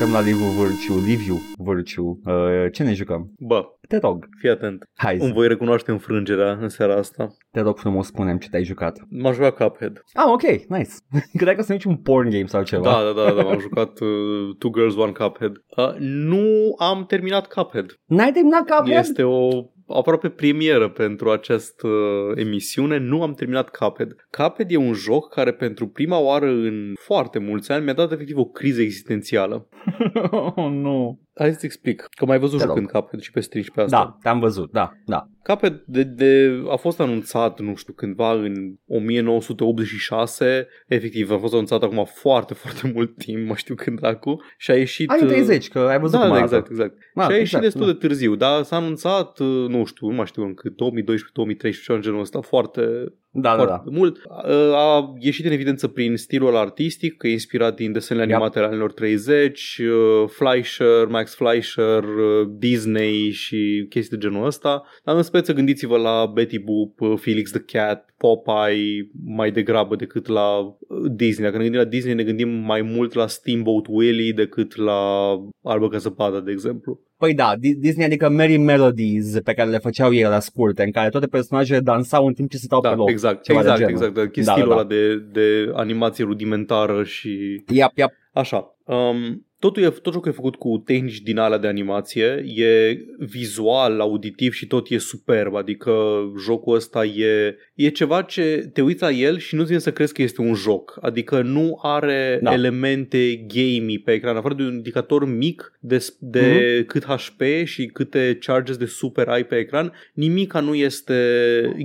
out. Da, Că nu ne uităm la Liviu Virtue, Liviu Virtue. Uh, ce ne jucăm? bă, Te rog, fii atent. hai, Îmi voi recunoaște înfrângerea în seara asta. te rog frumos, spunem ce te-ai jucat. M-am jucat Cuphead. Ah, ok, nice. Credeai că să niciun porn game sau ceva. Da, da, da, da, m-am jucat uh, Two Girls, One Cuphead. Uh, nu am terminat Cuphead. N-ai terminat Cuphead? Este o aproape premieră pentru această emisiune. Nu am terminat Cuphead. Cuphead e un joc care pentru prima oară în foarte mulți ani mi-a dat efectiv o criză existențială. oh, nu. Hai să-ți explic, că mai văzut Te jucând Cuphead și pe stream și pe asta. Da, te-am văzut, da, da. Cuphead de, de, a fost anunțat, nu știu, cândva în 1986, efectiv a fost anunțat acum foarte, foarte mult timp, mă știu când dracu, și a ieșit... Ai 30, că ai văzut Da, cum da, arată. exact, exact. Da, și a ieșit exact, destul da. de târziu, dar s-a anunțat, uh, nu știu, nu mai știu încă, 2012-2013, ceva în genul ăsta, foarte, Da, da, foarte da. mult. Uh, A ieșit în evidență prin stilul ăla artistic, că e inspirat din desenele Yep. animate ale anilor 30, uh, Fleischer, Max Fleischer, uh, Disney și chestii de genul ăsta. Dar în speță gândiți-vă la Betty Boop, uh, Felix the Cat, Popeye mai degrabă decât la uh, Disney. Dacă ne gândim la Disney, ne gândim mai mult la Steamboat Willie decât la Albă ca zăpadă, de exemplu. Păi da, Di- Disney adică Merry Melodies pe care le făceau ei la scurte, în care toate personajele dansau în timp ce stau pe Da, loc. exact, ceva de exact, genul. exact. Da, Da, stilul da, ăla da. de, de animație rudimentară și Iap, iap. Așa, um, totul e, tot jocul e făcut cu tehnici din alea de animație, e vizual, auditiv și tot e superb, adică jocul ăsta e, e ceva ce te uiți la el și nu-ți vine să crezi că este un joc, adică nu are Da. da. elemente gamey pe ecran, afară de un indicator mic de, de cât HP și câte charges de super ai pe ecran, nimica nu este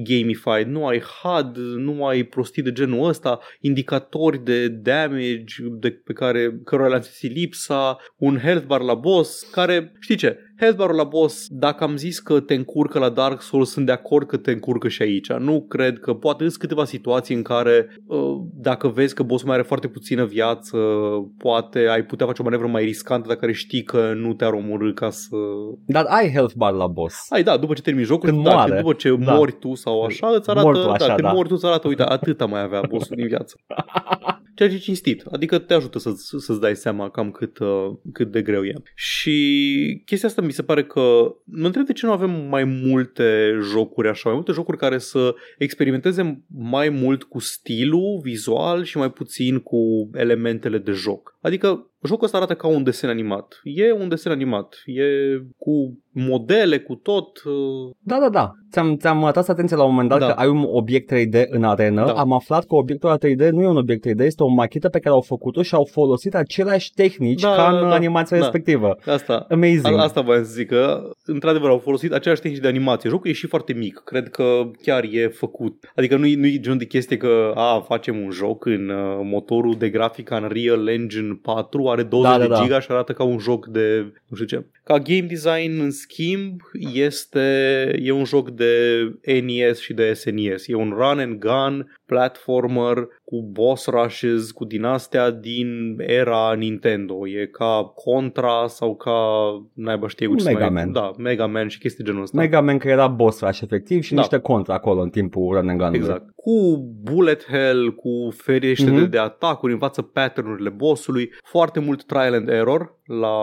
gamified, nu ai HUD, nu ai prostii de genul ăsta, indicatori de damage de, pe care cărora le-am simțit lipsa, un health bar la boss, care, știi ce, health bar la boss, dacă am zis că te încurcă la Dark Souls, sunt de acord că te încurcă și aici. Nu cred că poate sunt câteva situații în care uh, dacă vezi că bossul mai are foarte puțină viață, poate ai putea face o manevră mai riscantă dacă care știi că nu te-ar omorâ ca să... Dar ai health bar la boss. Ai, da, după ce termini jocul, Când da, moare. când după ce Da. mori tu sau așa, îți arată, Mor tu așa, da, când da. mori tu îți arată, uite, atâta mai avea bossul din viață. Ceea ce e cinstit, adică te ajută să, să-ți dai seama cam cât, uh, cât de greu e. Și chestia asta mi se pare că mă întreb de ce nu avem mai multe jocuri așa, mai multe jocuri care să experimenteze mai mult cu stilul vizual și mai puțin cu elementele de joc. Adică jocul ăsta arată ca un desen animat. E un desen animat. E cu modele, cu tot. uh, Da, da, da. Ți-am, ți-am atras atenție la un moment dat Da. că ai un obiect 3D în arenă. Da. Am aflat că obiectul ăla 3D nu e un obiect 3D, este o machetă pe care au făcut-o și au folosit aceleași tehnici Da, ca în da, da. animația Da. respectivă. Asta, Amazing. A, asta voiam să zic că, într-adevăr, au folosit aceleași tehnici de animație. Jocul e și foarte mic. Cred că chiar e făcut. Adică nu e, nu e genul de chestie că a, facem un joc în uh, motorul de grafică Unreal Engine 4, are 20 Da, da, de da. giga și arată ca un joc de nu știu ce. Ca game design, în schimb, este e un joc de NES și de SNES. E un run and gun platformer cu boss rushes, cu din astea din era Nintendo. E ca Contra sau ca naiba știe cu ce să Mega mai... Man. Da, Mega Man și chestii genul ăsta. Mega Man că era boss rush efectiv și Da. niște contra acolo în timpul run and gun Exact. Cu bullet hell, cu ferește Mhm. de, de atacuri, învață pattern-urile bossului, foarte mult trial and error la,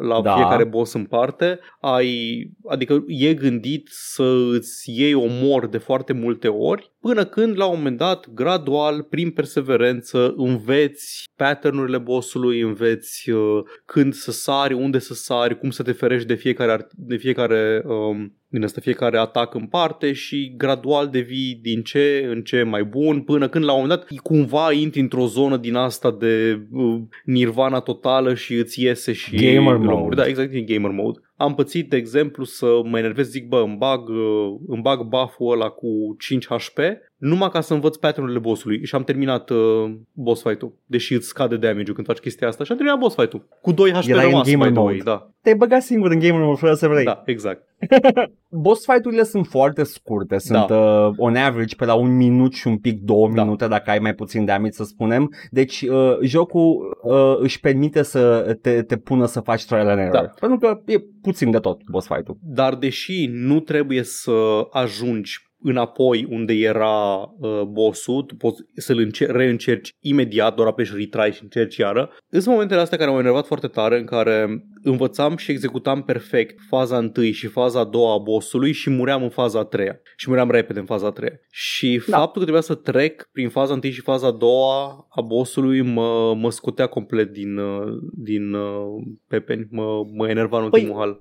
la Da. fiecare boss în parte. Ai, adică e gândit să îți iei omor de foarte multe ori, până când la un moment dat, gradual, prin perseverență, înveți pattern-urile bossului, înveți uh, când să sari, unde să sari, cum să te ferești de fiecare, art- de fiecare um, din asta fiecare atac în parte și gradual devii din ce în ce mai bun până când la un moment dat cumva intri într-o zonă din asta de uh, nirvana totală și îți iese și Gamer rămâri. mode. Da, exact, din gamer mode. Am pățit, de exemplu, să mă enervez, zic, bă, îmi bag, uh, îmi bag buff-ul ăla cu 5 HP numai ca să învăț pattern-urile bossului și am terminat uh, boss fight-ul, deși îți scade damage-ul când faci chestia asta și am terminat boss fight-ul. Cu 2 HP Erai în rămas, gamer by the way, mode. da. Te-ai băgat singur în gamer mode fără să vrei. Da, exact. Boss fight-urile sunt foarte scurte, sunt Da. uh, on average pe la un minut și un pic, două Da. minute dacă ai mai puțin damage să spunem. Deci uh, jocul uh, își permite să te, te pună să faci trial and error. Da. Pentru că e puțin de tot boss fight-ul. Dar deși nu trebuie să ajungi înapoi unde era uh, bossul, tu poți să-l încer- reîncerci imediat, doar apeși retry și încerci iară. Sunt momentele astea care m-au enervat foarte tare în care învățam și executam perfect faza întâi și faza a doua a bossului și muream în faza a treia. Și muream repede în faza a treia. Și Da. faptul că trebuia să trec prin faza întâi și faza a doua a bossului mă, mă scotea complet din, uh, din uh, pepeni, mă, mă enerva în Păi, ultimul hal.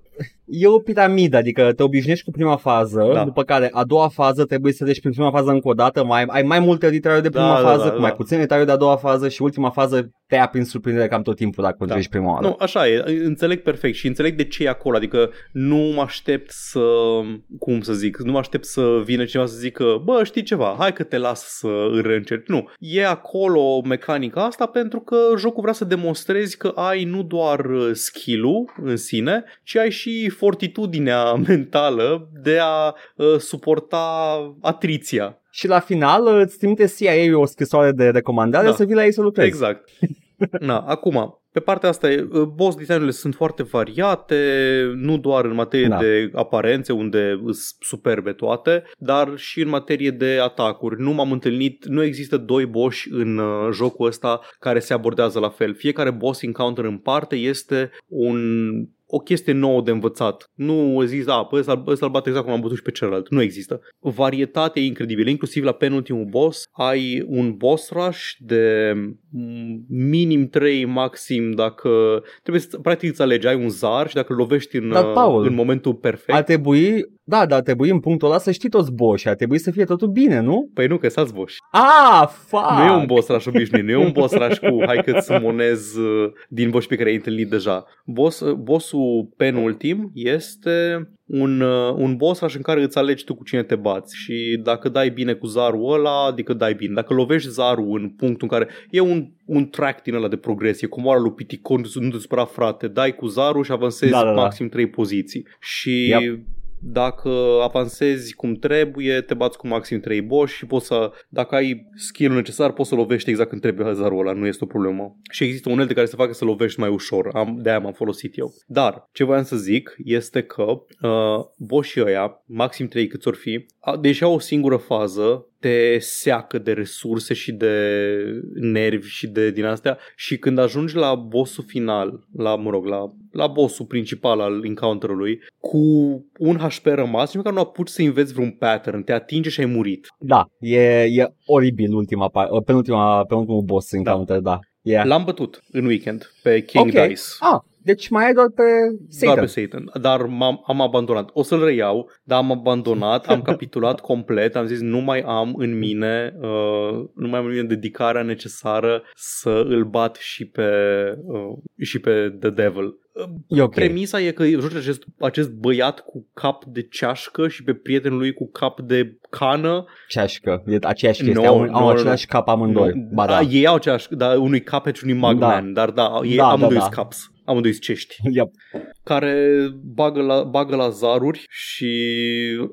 E o piramidă, adică te obișnuiești cu prima fază, Da. după care a doua fază trebuie să treci prin prima fază încă o dată, mai, ai mai multe retry de prima Da, da, fază, da, cu da. mai puține retry de a doua fază și ultima fază te ia prin surprindere cam tot timpul dacă Da. treci prima oară. Nu, așa e, înțeleg perfect și înțeleg de ce e acolo, adică nu mă aștept să, cum să zic, nu mă aștept să vină cineva să zică, bă, știi ceva, hai că te las să îl reîncerci. Nu, e acolo mecanica asta pentru că jocul vrea să demonstrezi că ai nu doar uh, skill-ul în sine, ci ai și fortitudinea mentală de a uh, suporta atriția. Și la final îți trimite CIA o scrisoare de recomandare Da. să vii la ei să lucrezi. Exact. Na, acum, pe partea asta, e, boss designurile sunt foarte variate, nu doar în materie Da. de aparențe, unde sunt superbe toate, dar și în materie de atacuri. Nu m-am întâlnit, nu există doi boși în uh, jocul ăsta care se abordează la fel. Fiecare boss encounter în parte este un o chestie nouă de învățat. Nu există, a, păi ăsta, ăsta îl bate exact cum am bătut și pe celălalt. Nu există. Varietate incredibilă, inclusiv la penultimul boss ai un boss rush de mm, minim 3, maxim dacă trebuie să practic îți alegi, ai un zar și dacă îl lovești în, Dar, uh, Paul, în momentul perfect, Ar trebui, da, dar ar trebui în punctul ăla să știi toți boși, ar trebui să fie totul bine, nu? păi nu că sați boși. Ah, fuck! Nu e un boss rush obișnuit, nu e un boss rush cu hai că să monez uh, din boss pe care ai întâlnit deja. Boss, uh, bossul penultim este un, uh, un boss rush în care îți alegi tu cu cine te bați și dacă dai bine cu zarul ăla, adică dai bine. Dacă lovești zarul în punctul în care e un, un track din ăla de progresie, cum oară lui Piticon, nu te supăra frate, dai cu zarul și avansezi Da, da, da. maxim 3 poziții. Și Yep. Dacă avansezi cum trebuie, te bați cu maxim 3 boss și poți să, dacă ai skill necesar, poți să lovești exact când trebuie hazardul ăla, nu este o problemă. Și există unelte care să facă să lovești mai ușor, am, de-aia m-am folosit eu. Dar, ce voiam să zic este că uh, boșii ăia, maxim 3 câți or fi, a- deși au o singură fază, te seacă de resurse și de nervi și de din astea și când ajungi la bossul final, la, mă rog, la, la bossul principal al encounterului, cu un HP rămas, nici măcar nu apuci să înveți vreun pattern, te atinge și ai murit. Da, e, e oribil ultima, par- penultima, penultimul boss encounter, da. Yeah. L-am bătut în weekend pe King Ok. Dice. Ah, deci mai ai doar pe Satan. Doar pe Satan, dar m-am, am abandonat. O să-l reiau, dar am abandonat, am capitulat complet, am zis nu mai am în mine, uh, nu mai am în mine dedicarea necesară să îl bat și pe, uh, și pe The Devil. E ok. Premisa e că joci acest, acest băiat cu cap de ceașcă și pe prietenul lui cu cap de cană. Ceașcă, e aceeași chestie, No, au, no, au no. același cap amândoi. Nu, Ba da. a, ei au aceeași, da, unui capet și unui magman, dar da, ei Da, da, amândoi da. sunt caps, amândoi sunt cești. Yep. care bagă la, bagă la zaruri și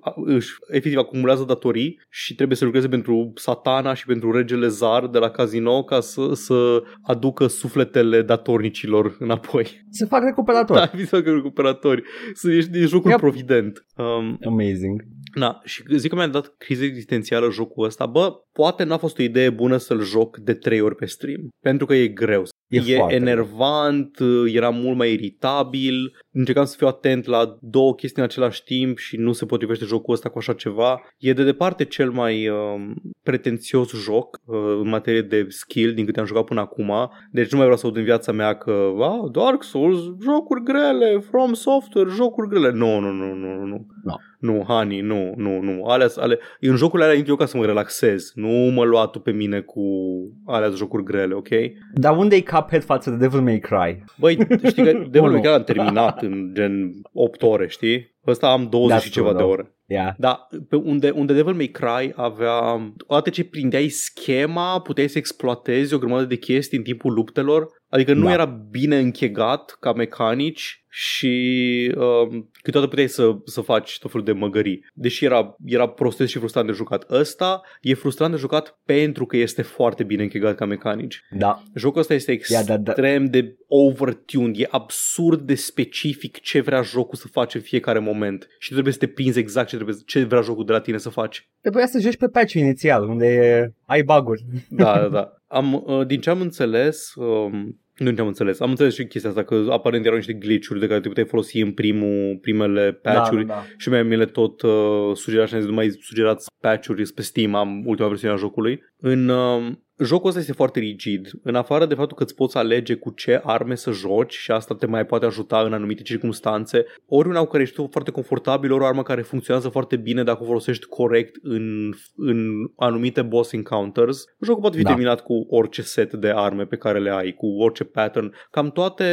a- își efectiv acumulează datorii și trebuie să lucreze pentru satana și pentru regele zar de la casino ca să, să aducă sufletele datornicilor înapoi. Se fac recuperator. Da, vi să recuperatori. Să ești, e jocul Yep. provident. Um, Amazing. Na, și zic că mi-a dat criză existențială jocul ăsta. Bă, poate n-a fost o idee bună să-l joc de trei ori pe stream. Pentru că e greu. E e foarte enervant, era mult mai iritabil. Încercam să fiu atent la două chestii în același timp și nu se potrivește jocul ăsta cu așa ceva. E de departe cel mai um, pretențios joc uh, în materie de skill din câte am jucat până acum. Deci nu mai vreau să aud în viața mea că wow, Dark Souls, jocuri grele, From Software, jocuri grele. Nu, nu, nu, nu, nu. No. Nu, Hani, nu, nu, nu. Alea, ale, în jocurile alea intru eu ca să mă relaxez. Nu mă lua tu pe mine cu alea jocuri grele, ok? Dar unde e Cuphead față de Devil May Cry? Băi, știi că Devil May Unu. Cry am terminat în gen 8 ore, știi? Ăsta am 20 That's și ceva true, de da. ore. Yeah. Da, pe unde, unde Devil May Cry avea, odată ce prindeai schema, puteai să exploatezi o grămadă de chestii în timpul luptelor, adică nu Da. era bine închegat ca mecanici și um, câteodată puteai să, să faci tot felul de măgării. Deși era, era prostesc și frustrant de jucat. Ăsta e frustrant de jucat pentru că este foarte bine închegat ca mecanici. Da. Jocul ăsta este Ia, da, extrem de overtuned, e absurd de specific ce vrea jocul să face în fiecare moment. Moment și trebuie să te prinzi exact ce, trebuie, ce vrea jocul de la tine să faci. Trebuia să joci pe patch inițial, unde e, ai bug-uri. Da, da, da. Am, uh, din ce am înțeles, um, nu ce am înțeles. Am înțeles și chestia asta, că aparent erau niște glitch-uri de care te puteai folosi în primul, primele patch-uri Da, da, da. și mai mi le tot uh, sugerați și am zis, nu mai sugerați patch-uri pe Steam, am ultima versiune a jocului. În, uh, jocul ăsta este foarte rigid. În afară de faptul că îți poți alege cu ce arme să joci și asta te mai poate ajuta în anumite circunstanțe, ori una cu care ești tu foarte confortabil, ori o armă care funcționează foarte bine dacă o folosești corect în, în anumite boss encounters, jocul poate fi Da. terminat cu orice set de arme pe care le ai, cu orice pattern. Cam toate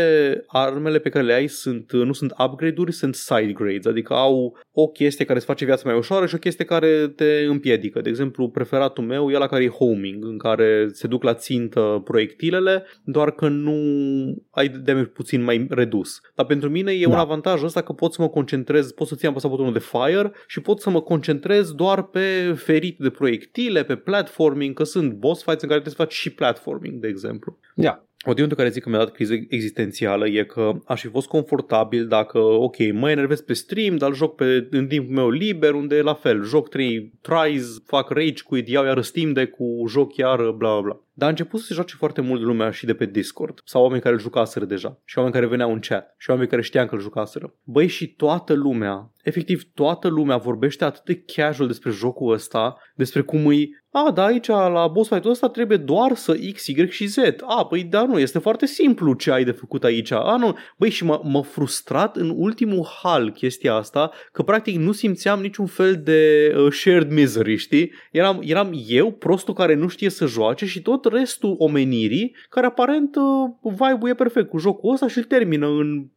armele pe care le ai sunt, nu sunt upgrade-uri, sunt side grades, adică au o chestie care îți face viața mai ușoară și o chestie care te împiedică. De exemplu, preferatul meu e la care e homing, în care se duc la țintă proiectilele, doar că nu ai damage puțin mai redus. Dar pentru mine e un Da. avantaj ăsta că pot să mă concentrez, pot să țin apăsat butonul de fire și pot să mă concentrez doar pe ferit de proiectile, pe platforming, că sunt boss fights în care trebuie să faci și platforming, de exemplu. Ia. Motivul pentru care zic că mi-a dat criză existențială e că aș fi fost confortabil dacă, ok, mă enervez pe stream, dar îl joc pe, în timpul meu liber, unde e la fel, joc 3 tries, fac rage quit, iau iar Steam de cu joc iar, bla bla bla. Dar a început să se joace foarte mult lumea și de pe Discord sau oameni care îl jucaseră deja și oameni care veneau în chat și oameni care știam că îl jucaseră. Băi, și toată lumea, efectiv toată lumea vorbește atât de casual despre jocul ăsta, despre cum îi a, da, aici la boss fight-ul ăsta trebuie doar să X, Y și Z. A, păi da, nu, este foarte simplu ce ai de făcut aici. A, nu. Băi, și m- m-a frustrat în ultimul hal chestia asta, că practic nu simțeam niciun fel de uh, shared misery, știi? Eram, eram eu, prostul care nu știe să joace și tot restul omenirii, care aparent uh, vibe-ul e perfect cu jocul ăsta și îl termină în 8-9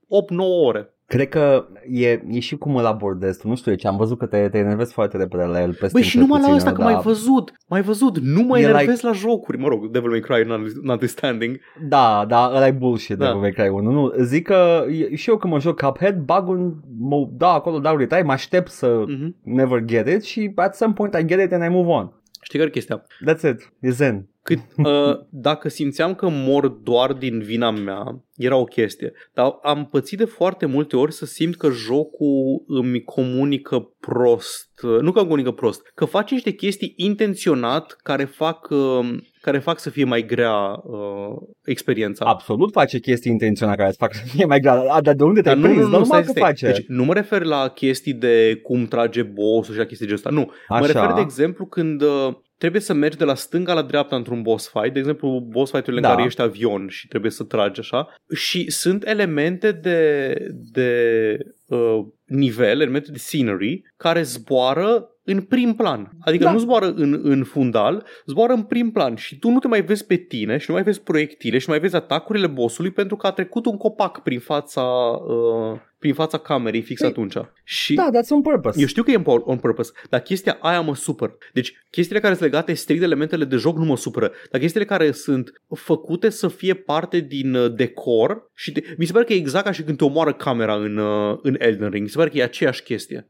ore. Cred că e, e și cum îl abordezi tu, nu știu ce, am văzut că te, te enervezi foarte repede la el. Pe Băi, Steam, și cel numai la puțin, ăsta, că da. mai văzut, mai văzut, nu mă E enervez like- la jocuri. Mă rog, Devil May Cry notwithstanding. Da, da, ăla e bullshit Da. da. de Devil May Cry 1. Nu, zic că e- și eu când mă joc Cuphead, bug-ul mă da acolo, dau retry, mă aștept să Mhm. never get it și at some point I get it and I move on. Știi care e chestia? That's it, e zen. Cât, uh, dacă simțeam că mor doar din vina mea, era o chestie. Dar am pățit de foarte multe ori să simt că jocul îmi comunică prost. Uh, Nu că îmi comunică prost, că face niște chestii intenționat care fac, uh, care fac să fie mai grea uh, experiența. Absolut face chestii intenționate care îți fac să fie mai grea. A, dar de unde te-ai Dar nu, prins? nu, nu, Normal stai, că stai. face. Deci nu mă refer la chestii de cum trage boss și la chestii de ăsta. Nu. Mă Așa. refer, de exemplu, când uh, trebuie să mergi de la stânga la dreapta într-un boss fight, de exemplu, boss fight-urile Da. în care ești avion și trebuie să tragi așa, și sunt elemente de, de uh, nivel, elemente de scenery, care zboară în prim plan. Adică Da. nu zboară în, în fundal, zboară în prim plan și tu nu te mai vezi pe tine și nu mai vezi proiectile și nu mai vezi atacurile bossului pentru că a trecut un copac prin fața, uh, prin fața camerei fix Păi, atunci. Și Da, that's on purpose. eu știu că e on- on purpose, dar chestia aia mă supără. Deci chestiile care sunt legate strict de elementele de joc nu mă supără, dar chestiile care sunt făcute să fie parte din uh, decor și te... mi se pare că e exact ca și când te omoară camera în, uh, în Elden Ring. Mi se pare că e aceeași chestie.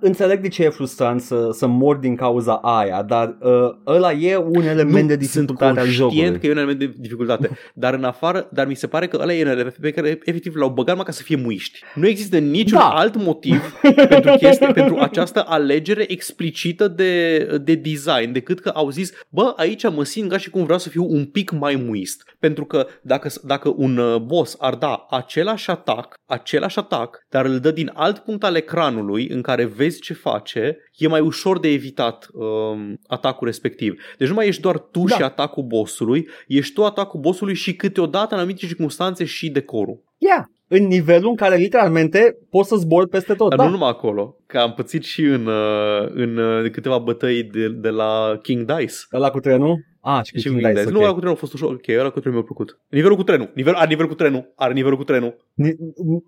Înțeleg de ce e frustrant să, să mor din cauza aia, dar uh, ăla e un element de sunt dificultate al conștient jocului. că e un element de dificultate, dar în afară, dar mi se pare că ăla e un element pe care efectiv l-au băgat numai ca să fie muiști. Nu există niciun Da. alt motiv pentru chestie, pentru această alegere explicită de, de design, decât că au zis, bă, aici mă simt ca și cum vreau să fiu un pic mai muist. Pentru că dacă, dacă un uh, boss ar da același atac, același atac, dar îl dă din alt punct al ecranului în care vezi ce face, e mai ușor de evitat um, atacul respectiv. Deci nu mai ești doar tu Da. și atacul bossului, ești tu atacul bossului și câteodată în anumite circunstanțe și decorul. Yeah. În nivelul în care literalmente poți să zbori peste tot. Dar da. nu numai acolo, că am pățit și în, uh, în uh, câteva bătăi de, de la King Dice. Ăla cu trenul? Ah, și cu Și King King Dice, Dice. ok. Nu, ăla cu trenul a fost ușor. Ok, ăla cu trenul mi-a plăcut. Nivelul cu trenul. Nivel, are nivelul cu trenul. Are nivelul cu trenul. Ni-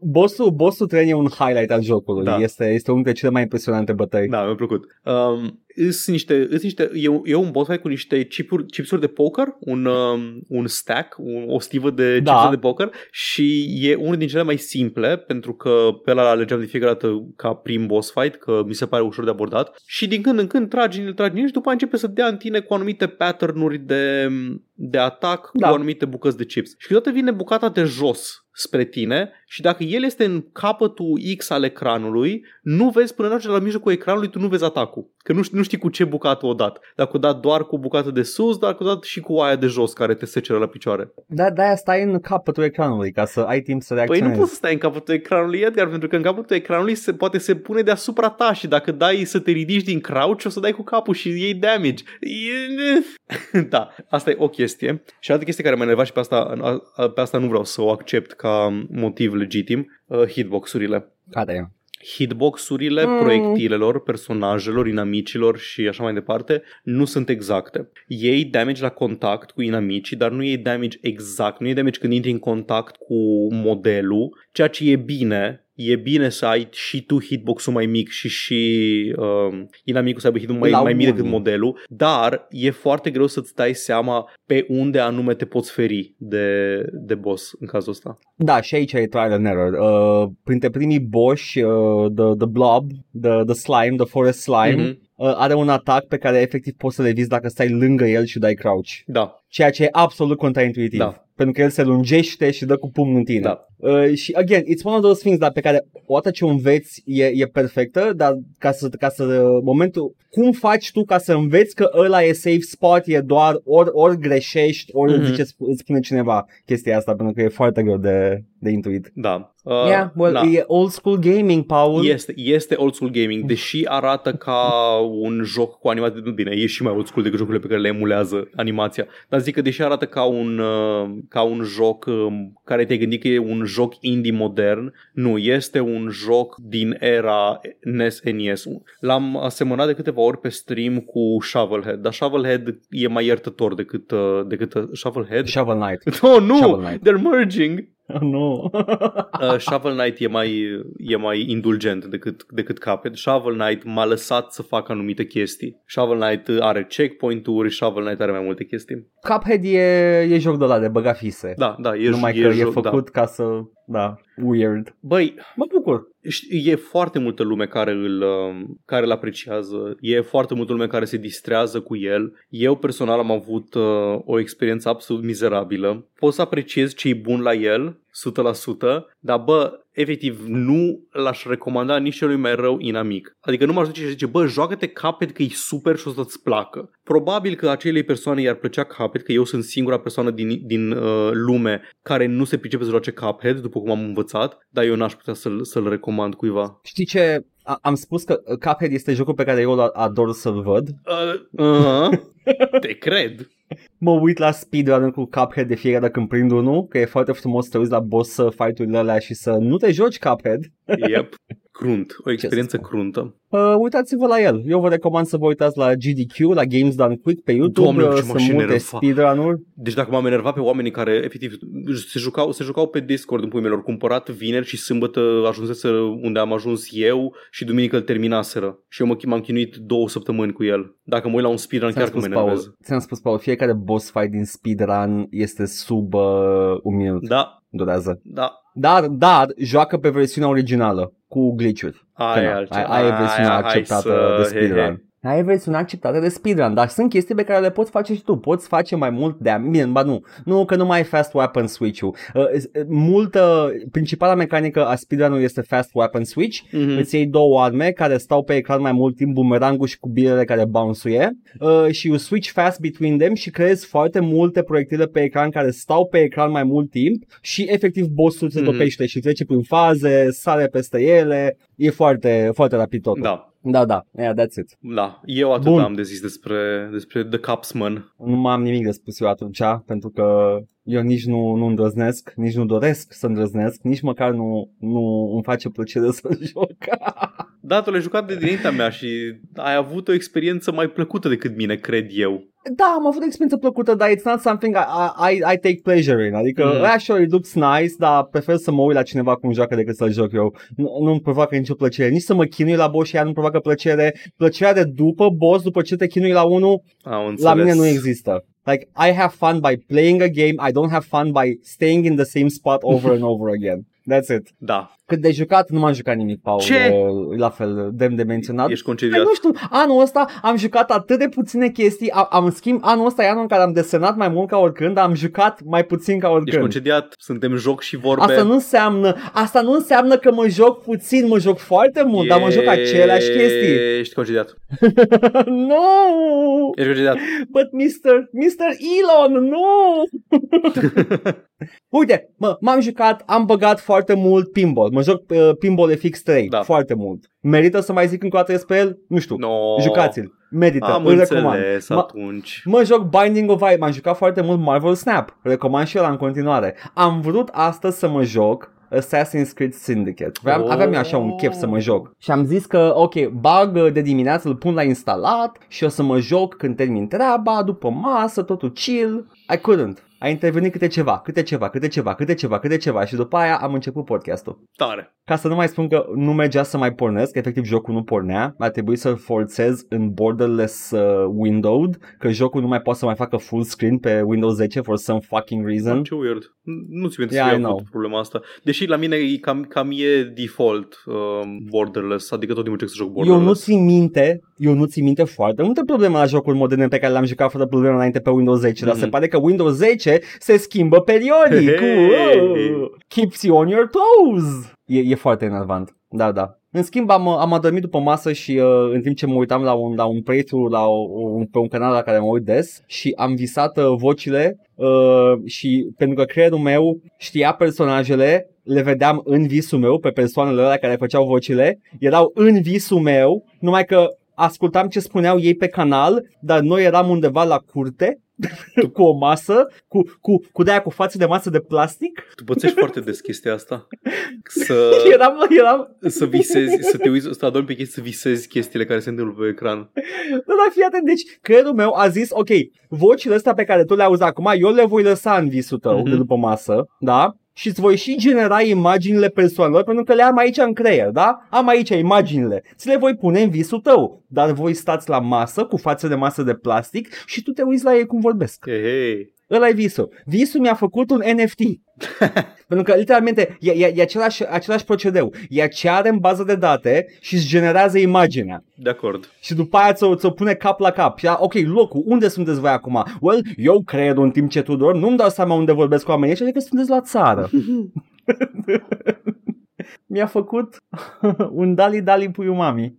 Bossul, bossul tren e un highlight al jocului. Da. Este, este unul dintre cele mai impresionante bătăi. Da, mi-a plăcut. Um, îs niște, îs niște, e, un- e un boss fight cu niște chipuri, chipsuri de poker, un, um, un stack, un, o stivă de Da. chipsuri de poker și e unul din cele mai simple pentru că pe ăla alegeam de fiecare dată ca prim boss fight, că mi se pare ușor de abordat și din când în când tragi în tragi în el și după aia începe să dea în tine cu anumite pattern-uri de, de atac Da. cu anumite bucăți de chips. Și câteodată vine bucata de jos spre tine și dacă el este în capătul X al ecranului, nu vezi până ajunge la mijlocul ecranului, tu nu vezi atacul. Că nu știi, nu știi cu ce bucată o dat. Dacă o dat doar cu bucată de sus, dacă o dat și cu aia de jos care te seceră la picioare. Da, de-aia stai în capătul ecranului ca să ai timp să Păi reacționezi. nu poți să stai în capătul ecranului, Edgar, pentru că în capătul ecranului se poate se pune deasupra ta și dacă dai să te ridici din crouch, o să dai cu capul și iei damage. E... da, asta e o chestie. Și altă chestie care m-a enervat și pe asta, pe asta nu vreau să o accept ca motiv legitim, uh, hitbox-urile. Care e? Hitbox-urile Mm. proiectilelor, personajelor, inamicilor și așa mai departe nu sunt exacte. Iei damage la contact cu inamicii, dar nu iei damage exact. Nu iei damage când intri în contact cu modelul, ceea ce e bine. E bine să ai și tu hitbox-ul mai mic și și um, inamicul să aibă hit mai, La mai mic unul. decât modelul, dar e foarte greu să-ți dai seama pe unde anume te poți feri de, de boss în cazul ăsta. Da, și aici e trial and error. Uh, printre primii boși, uh, the, the blob, the, the slime, the forest slime, Mhm. uh, are un atac pe care efectiv poți să le vizi dacă stai lângă el și dai crouch. Da, Ceea ce e absolut contraintuitiv. Da. Pentru că el se lungește și dă cu pumnul în tine. da. Uh, și, again, it's one of those things dar pe care odată ce o înveți e, e perfectă, dar ca să, ca să, momentul, cum faci tu ca să înveți că ăla e safe spot, e doar ori, ori greșești, ori Mhm. mm-hmm. zice, îți spune cineva chestia asta, pentru că e foarte greu de, de intuit. Da. Uh, yeah, well, da. e old school gaming, Paul. Este, este old school gaming, deși arată ca un joc cu animație, bine, e și mai old school decât jocurile pe care le emulează animația, dar zic că deși arată ca un, uh, ca un joc um, care te-ai gândit că e un joc indie modern, nu, este un joc din era NES-NES. L-am asemănat de câteva ori pe stream cu Shovelhead, dar Shovelhead e mai iertător decât, uh, decât uh, Shovelhead. Shovel Knight. Oh, nu! Shovel Knight. They're merging! Oh, nu. Uh, Shovel Knight e mai, e mai indulgent decât, decât Cuphead. Shovel Knight m-a lăsat să fac anumite chestii. Shovel Knight are checkpoint-uri, Shovel Knight are mai multe chestii. Cuphead e, e joc de la de băga fise. Da, da, e, Numai e că e joc, făcut Da. ca să, da, weird. Băi, Mă bucur. știi, e foarte multă lume care îl, um, care îl apreciază, e foarte multă lume care se distrează cu el. Eu personal am avut uh, o experiență absolut mizerabilă. Pot să apreciez ce e bun la el, 100%, dar bă, efectiv nu l-aș recomanda nici celui mai rău inamic. Adică nu m-aș duce și zice, bă, joacă-te Cuphead că e super și o să-ți placă. Probabil că acelei persoane i-ar plăcea Cuphead, că eu sunt singura persoană din, din uh, lume care nu se pricepe să joace Cuphead, după cum am învățat, dar eu n-aș putea să-l, să-l recomand cuiva. Știi ce? A- am spus că uh, Cuphead este jocul pe care eu îl ador să-l văd. Uh, uh-huh. Te cred. Mă uit la speedrun cu Cuphead de fiecare dată când prind unul, că e foarte frumos să te uiți la boss uh, fight-urile alea și să nu te joci Cuphead. Yep. Crunt. O experiență spun? cruntă. Uh, uitați-vă la el. Eu vă recomand să vă uitați la GDQ, la Games Done Quick pe YouTube. Doamne, uh, ce m-aș sunt multe enerva. speedrun-uri. Deci dacă m-am enervat pe oamenii care efectiv se jucau, se jucau pe Discord în puii mei, lor cumpărat vineri și sâmbătă ajunseseră unde am ajuns eu și duminică îl terminaseră. Și eu mă, m-am chinuit două săptămâni cu el. Dacă mă uit la un speedrun Ți-am chiar că mă spus, Paul, enervez. ți-am spus, Paul, fiecare boss fight din speedrun este sub uh, un minut. Da, Durează. da. Dar, dar, joacă pe versiunea originală, cu glitch-uri. Aia e Că na, altceva. Aia e versiunea Aia, hai acceptată să- de he, he. speedrun. Aia e versiunea acceptată de speedrun, dar sunt chestii pe care le poți face și tu. Poți face mai mult de Bine, ba nu. Nu, că nu mai ai fast weapon switch-ul. Uh, uh, multă, principala mecanică a speedrun-ului este fast weapon switch. Mhm. Îți iei două arme care stau pe ecran mai mult timp, bumerangul și cubilele care bounce uh, și you switch fast between them și creezi foarte multe proiectile pe ecran care stau pe ecran mai mult timp și efectiv bossul se Mhm. topește și trece prin faze, sare peste ele, e foarte, foarte rapid totul. Da, Da, da, yeah, that's it. da. Eu atât Bun. am de zis despre, despre The Capsman. Nu mai am nimic de spus eu atunci, pentru că eu nici nu, nu îndrăznesc, nici nu doresc să îndrăznesc, nici măcar nu, nu îmi face plăcere să joc. Da, tu l-ai jucat de dinaintea mea și ai avut o experiență mai plăcută decât mine, cred eu. Da, am avut o experiență plăcută, dar it's not something I, I, I take pleasure in. Adică, Mm. mm. yeah, sure, it looks nice, dar prefer să mă uit la cineva cum joacă decât să-l joc eu. Nu, nu-mi provoacă nicio plăcere. Nici să mă chinui la boss și ea nu provoacă plăcere. Plăcerea de după boss, după ce te chinui la unul, Am înțeles. la mine nu există. Like, I have fun by playing a game, I don't have fun by staying in the same spot over and over again. That's it. Da. Cât de jucat, nu m-am jucat nimic, Paul. Ce? Uh, La fel, demn de menționat. Ești Păi, concediat. nu știu, anul ăsta am jucat atât de puține chestii, am, am schimb, anul ăsta e anul în care am desenat mai mult ca oricând, dar am jucat mai puțin ca Ești oricând. concediat, suntem joc și vorbe. Asta nu înseamnă, asta nu înseamnă că mă joc puțin, mă joc foarte mult, dar mă joc aceleași chestii. Ești concediat. no! Ești concediat. But Mr. Mr. Elon, no! Uite, mă, m-am jucat, am băgat foarte mult pinball. Mă joc uh, pinball FX3 Da. foarte mult. Merită să mai zic încă o dată despre el? Nu știu. No. Jucați-l. Merită. Am îl recomand. înțeles Ma- atunci. Mă joc Binding of Isaac, m-am jucat foarte mult Marvel Snap, recomand și el în continuare. Am vrut astăzi să mă joc Assassin's Creed Syndicate. Aveam, Oh. aveam eu așa un chef să mă joc. Și am zis că, ok, bag uh, de dimineață, îl pun la instalat și o să mă joc când termin treaba, după masă, totul chill. I couldn't. A intervenit câte ceva, câte ceva, câte ceva, câte ceva, câte ceva și după aia am început podcastul. Tare. Ca să nu mai spun că nu mergea să mai pornesc, efectiv jocul nu pornea, a trebuit să forțez în borderless uh, windowed, că jocul nu mai poate să mai facă full screen pe Windows 10 for some fucking reason. Ce weird. Nu ți minte Yeah, să I eu know. avut problema asta. Deși la mine e cam, cam e default um, borderless, adică tot timpul încerc să joc Eu borderless. nu țin minte, eu nu țin minte foarte multe probleme la jocuri moderne pe care le-am jucat fără probleme înainte pe Windows 10, dar Mhm. se pare că Windows 10 se schimbă periodic. Hey! Uh, keeps you on your toes. E, e foarte enervant. Da, da. În schimb, am, am adormit după masă și uh, în timp ce mă uitam la un, la un playthrough la o, un, pe un canal la care mă uit des și am visat uh, vocile uh, și pentru că creierul meu știa personajele, le vedeam în visul meu pe persoanele alea care făceau vocile, erau în visul meu, numai că ascultam ce spuneau ei pe canal, dar noi eram undeva la curte cu o masă, cu, cu, cu de cu față de masă de plastic. Tu pățești foarte des chestia asta. Să, Eram, eram, să visezi, să te uiți, să adormi pe chestii, să visezi chestiile care se întâmplă pe ecran. Nu, dar fii atent, deci creierul meu a zis, ok, vocile astea pe care tu le auzi acum, eu le voi lăsa în visul tău Mhm. de după masă, da? Și îți voi și genera imaginile persoanelor pentru că le am aici în creier, da? Am aici imaginile. Ți le voi pune în visul tău, dar voi stați la masă cu față de masă de plastic și tu te uiți la ei cum vorbesc. Hei, hei. Ăla e visul. Visul mi-a făcut un NFT. Pentru că, literalmente, e, e, e același, același procedeu. Ea ce are în bază de date și îți generează imaginea. De acord. Și după aia ți-o, ți-o pune cap la cap. Și, a, ok, locul, unde sunteți voi acum? Well, eu cred în timp ce tu dormi, nu-mi dau seama unde vorbesc cu oamenii ăștia, adică sunteți la țară. Mi-a făcut un dali-dali puiu mami.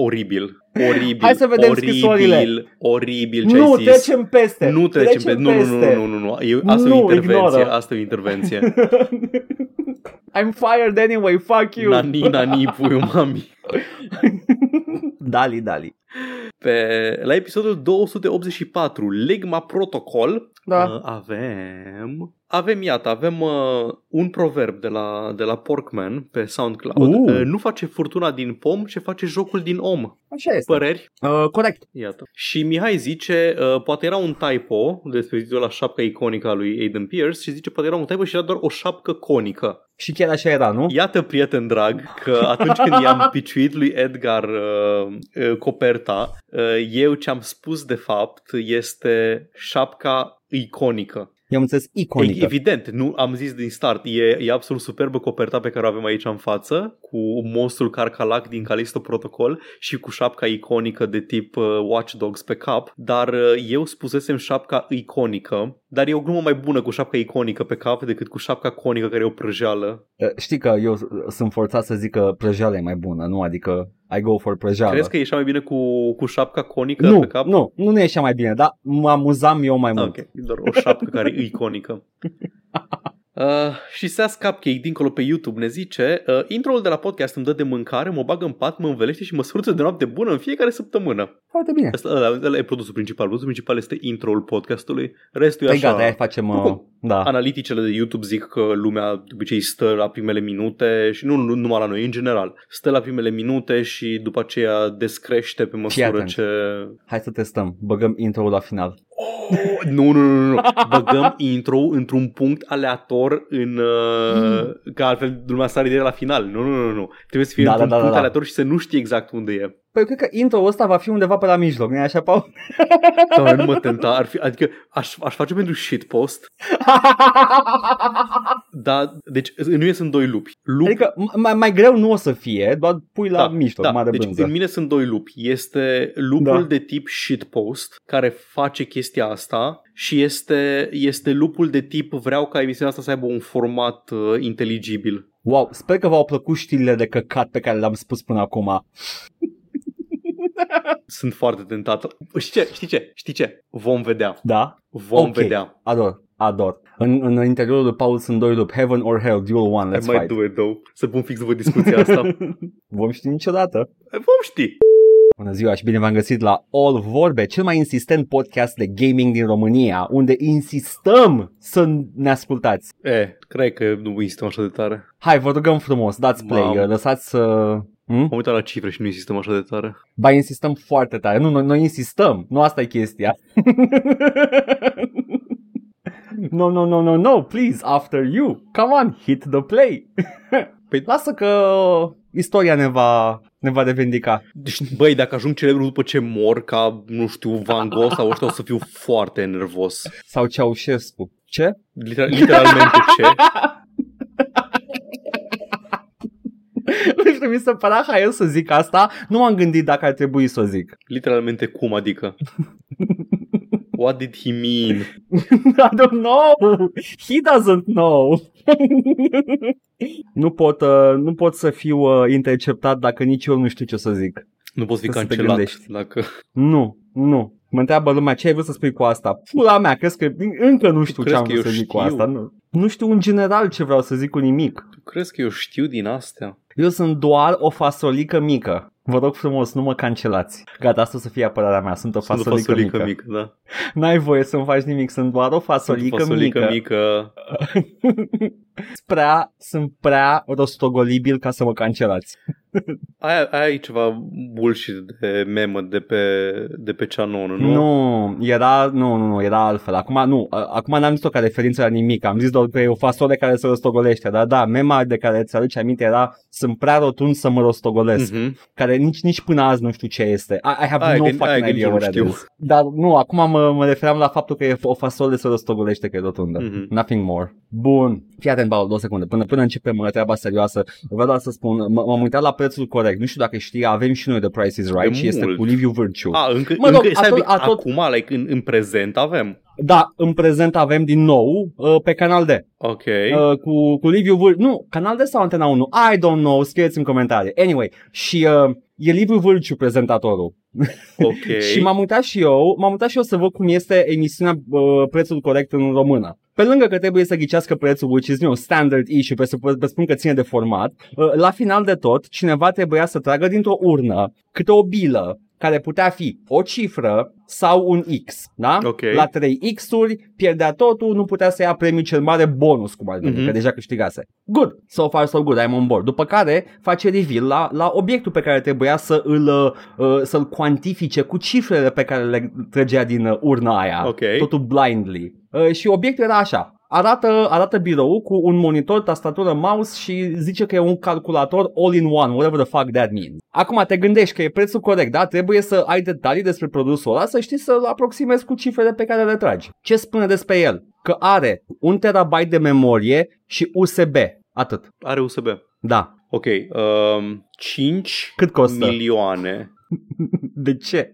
Oribil. Oribil. Hai să vedem oribil, scrisorile. Oribil ce Nu, ai zis. trecem peste. Nu trecem, pe... Nu, nu, nu, peste. nu, nu, nu. E, asta e Nu, o intervenție. ignoră. Asta e o intervenție. I'm fired anyway, fuck you. Nani, nani, puiu mami. Dali, dali. Pe, la episodul 284, Legma Protocol, Da. uh, avem... Avem, iată, avem uh, un proverb de la, de la Porkman pe SoundCloud. Uh. Uh, nu face furtuna din pom, ce face jocul din om. Așa este. Păreri? Uh, corect. Iată. Și Mihai zice, uh, poate era un typo despre la șapca iconică a lui Aiden Pierce și zice, poate era un typo și era doar o șapcă conică. Și chiar așa era, nu? Iată, prieten drag, că atunci când i-am piciuit lui Edgar uh, uh, coperta, uh, eu ce-am spus de fapt este șapca iconică. I-am înțeles E, iconică. evident, nu am zis din start, e, e absolut superbă coperta pe care o avem aici în față, cu monstrul Carcalac din Callisto Protocol și cu șapca iconică de tip uh, Watch Dogs pe cap, dar uh, eu spusesem șapca iconică, dar e o glumă mai bună cu șapca iconică pe cap decât cu șapca conică care e o prăjeală. Uh, Știi că eu sunt forțat să zic că prăjeala e mai bună, nu? Adică I go for prăjeală. Crezi că e așa mai bine cu, cu șapca conică nu, pe cap? nu, nu ne ieșea mai bine, dar mă amuzam eu mai mult. Ok, e doar o șapcă care e iconică. Uh, și Seas Cupcake dincolo pe YouTube ne zice uh, Intro-ul de la podcast îmi dă de mâncare, mă bag în pat, mă învelește și mă sfârță de noapte bună în fiecare săptămână. Foarte bine. Asta, ăla, ăla e produsul principal. Produsul principal este intro-ul podcastului. Restul e Păi așa... gata, aia facem... Uh, Oricum, da. Analiticele de YouTube zic că lumea de obicei stă la primele minute și nu, nu numai la noi, în general. Stă la primele minute și după aceea descrește pe măsură atent. ce Hai să testăm. Băgăm intro la final. Oh, nu, nu, nu, nu. Băgăm intro într-un punct aleator în... Uh, că altfel lumea sare direct la final. Nu, nu, nu, nu. Trebuie să fie Da, într-un da, da, punct da. aleator și să nu știi exact unde e. Păi cred că intro ăsta va fi undeva pe la mijloc, nu așa, Paul? Doamne, nu mă tenta, ar fi, adică aș, aș face pentru shitpost, dar, deci nu ies în doi lupi. Lup, adică mai, mai greu nu o să fie, doar pui la da, mijloc, da, mare deci brânză. în mine sunt doi lupi. Este lupul Da. de tip shitpost, care face chestia asta și este, este lupul de tip vreau ca emisiunea asta să aibă un format uh, inteligibil. Wow, sper că v-au plăcut știrile de căcat pe care le-am spus până acum. Sunt foarte tentat. Știi ce? Știi ce? Știi ce? Vom vedea. Da? Vom Ok. vedea. Ador, ador. În, în interiorul lui Paul sunt doi lupi, Heaven or Hell, Duel One, I let's might fight. do it though. Să pun fix după discuția asta. Vom ști niciodată. Vom ști. Bună ziua și bine v-am găsit la All Vorbe, cel mai insistent podcast de gaming din România, unde insistăm să ne ascultați. E, cred că nu insistăm așa de tare. Hai, vă rugăm frumos, dați play, Mamă. lăsați să... Hmm? Am uitat la cifre și nu insistăm așa de tare. Ba, insistăm foarte tare. Nu, noi, noi insistăm. Nu asta e chestia. no, no, no, no, no, please, after you. Come on, hit the play. păi lasă că istoria ne va, ne va revendica. Deci, băi, dacă ajung celebru după ce mor, ca, nu știu, Van Gogh sau ăștia, o să fiu foarte nervos. Sau Ceaușescu. Ce? Liter- literalmente ce? Nu știu, mi se părea haios să zic asta. Nu m-am gândit dacă ar trebui să o zic. Literalmente cum, adică? What did he mean? I don't know. He doesn't know. nu, pot, uh, nu pot să fiu uh, interceptat dacă nici eu nu știu ce să zic. Nu poți fi Să te cancelat gândești. dacă... Nu, nu. Mă întreabă lumea ce ai vrut să spui cu asta. Pula mea, crezi că încă nu știu ce crezi am că vrut eu să zic cu știu? asta. Nu. nu știu în general ce vreau să zic cu nimic. Tu crezi că eu știu din astea? Eu sunt doar o fasolică mică. Vă rog frumos, nu mă cancelați. Gata, asta o să fie apărarea mea. Sunt o Sunt o fasolică, fasolică mică. mică, da. N-ai voie să-mi faci nimic, sunt doar o Sunt fasolică, o fasolică mică. mică. Sunt prea, sunt prea rostogolibil ca să mă cancelați. Aia, aia e ceva bullshit de memă de pe, de pe Canon, nu? Nu, era, nu, nu, nu, era altfel. Acum, nu, a- acum n-am zis-o ca referință la nimic. Am zis doar că e o fasole care se rostogolește. Dar da, mema de care ți aduce aminte era sunt prea rotund să mă rostogolesc. Mhm. Care nici, nici până azi nu știu ce este. I, I have Aia no că- aia fucking că nici idea nu what that știu. is. Dar nu, acum mă, mă referam la faptul că e o fasole se rostogolește că e rotundă. Mhm. Nothing more. Bun. Fii atent, Paul, două secunde. Până, până începem uh, treaba serioasă, vreau doar să spun, m- m-am uitat la prețul corect. Nu știu dacă știi, avem și noi The Price is Right De și este mult. cu Liviu Vârciu. A, încă, Mă rog, încă stai, atot- bine, atot- acum, like, în, în prezent avem. Da, în prezent avem din nou uh, pe Canal D. Ok. Uh, cu, cu Liviu Vârciu. Nu, Canal D sau Antena 1? I don't know, scrieți în comentarii. Anyway, și uh, e Liviu Vârciu prezentatorul. ok. Și m-am uitat și eu, m-am uitat și eu să văd cum este emisiunea uh, prețul corect în română. Pe lângă că trebuie să ghicească prețul, which is, you know, standard issue, pe să pe spun că ține de format, uh, la final de tot, cineva trebuia să tragă dintr-o urnă câte o bilă care putea fi o cifră sau un X, da? Ok. La 3 X-uri pierdea totul, nu putea să ia premiul cel mare bonus, cum ar veni, Mhm. că deja câștigase. Good, so far so good, I'm on board. După care face reveal la, la obiectul pe care trebuia să îl, uh, uh, să-l cuantifice cu cifrele pe care le trăgea din uh, urna aia, Ok. totul blindly. Uh, și obiectul era așa, arată, arată birou cu un monitor, tastatură, mouse și zice că e un calculator all-in-one, whatever the fuck that means. Acum te gândești că e prețul corect, da? Trebuie să ai detalii despre produsul ăla, să știi să-l aproximezi cu cifrele pe care le tragi. Ce spune despre el? Că are un terabyte de memorie și USB. Atât. Are USB. Da. Ok. Um, 5 Cât costă? milioane. De ce?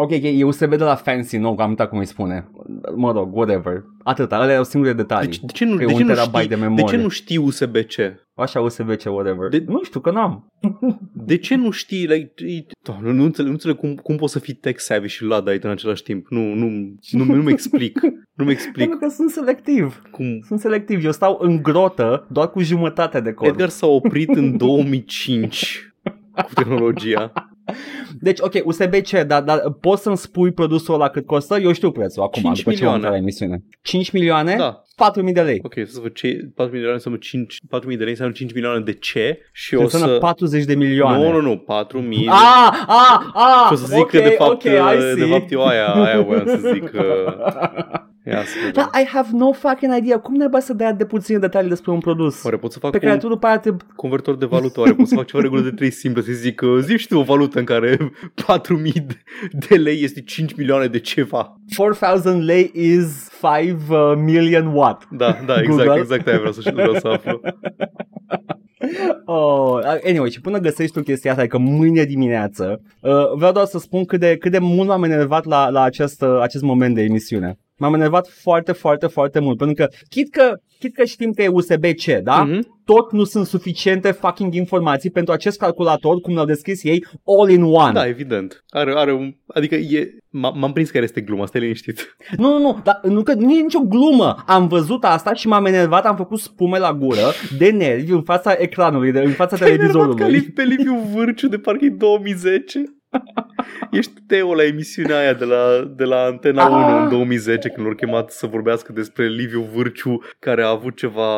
Ok, e USB de la Fancy, nu, am uitat cum îi spune. Mă rog, whatever. Atâta, alea au singure detalii. Deci, de ce nu, Că e de un ce nu terabyte știi, de de, memorie. ce nu știi USB-C? Așa USB-C, whatever. De- Nu știu, că n-am. De ce nu știi? Like, e- Doamne, nu înțeleg, nu înțeleg cum, cum poți să fii tech savvy și Luddite în același timp. Nu, nu, nu, nu, nu-mi explic. Nu-mi explic Pentru că sunt selectiv. cum... Sunt selectiv. Eu stau în grotă doar cu jumătate de cod. Edgar s-a oprit în 2005 cu tehnologia. Deci, ok, USB-C, dar, dar poți să-mi spui produsul ăla cât costă? Eu știu prețul acum, 5 după ce am milioane. intrat la emisiune. 5 milioane? Da. 4.000 de lei. Ok, să văd ce 4 milioane înseamnă 5, 4 mii de lei înseamnă 5 milioane de ce și o Înseamnă să... 40 de milioane. Nu, nu, nu, 4 mii. Ah, ah, ah, Și o să zic ok, că de fapt, ok, I de see. fapt eu aia, aia voiam să zic. Uh, Ia să vedem. Da, I have no fucking idea. Cum ne să dea de puține detalii despre un produs? Oare pot să fac Pe care un tu după aia te... convertor de valută? Oare pot să fac ceva regulă de 3 simple? Să zic, uh, zi și tu o valută în care 4000 de lei este 5 milioane de ceva. 4000 lei is 5 uh, million what? Da, da, exact, Google. exact aia vreau să, vreau să aflu. Oh, anyway, și până găsești tu chestia asta, adică mâine dimineață, uh, vreau doar să spun cât de, cât de mult m-am enervat la, la acest, uh, acest moment de emisiune. M-am enervat foarte, foarte, foarte mult, pentru că chit că, chit că știm că e USB-C, da? Mhm. Tot nu sunt suficiente fucking informații pentru acest calculator, cum l-au descris ei, all-in-one. Da, evident. Are, are un... Adică e... m- M-am prins care este gluma, stai liniștit. Nu, nu, nu, dar nu, că nu e nicio glumă. Am văzut asta și m-am enervat, am făcut spume la gură de nervi în fața ecranului, de, în fața Te-ai enervat ca televizorului. Liv- pe Liviu Vârciu de parcă e 2010. Ești Teo la emisiunea aia de la, de la Antena Ah. 1 în 2010 când l-au chemat să vorbească despre Liviu Vârciu care a avut ceva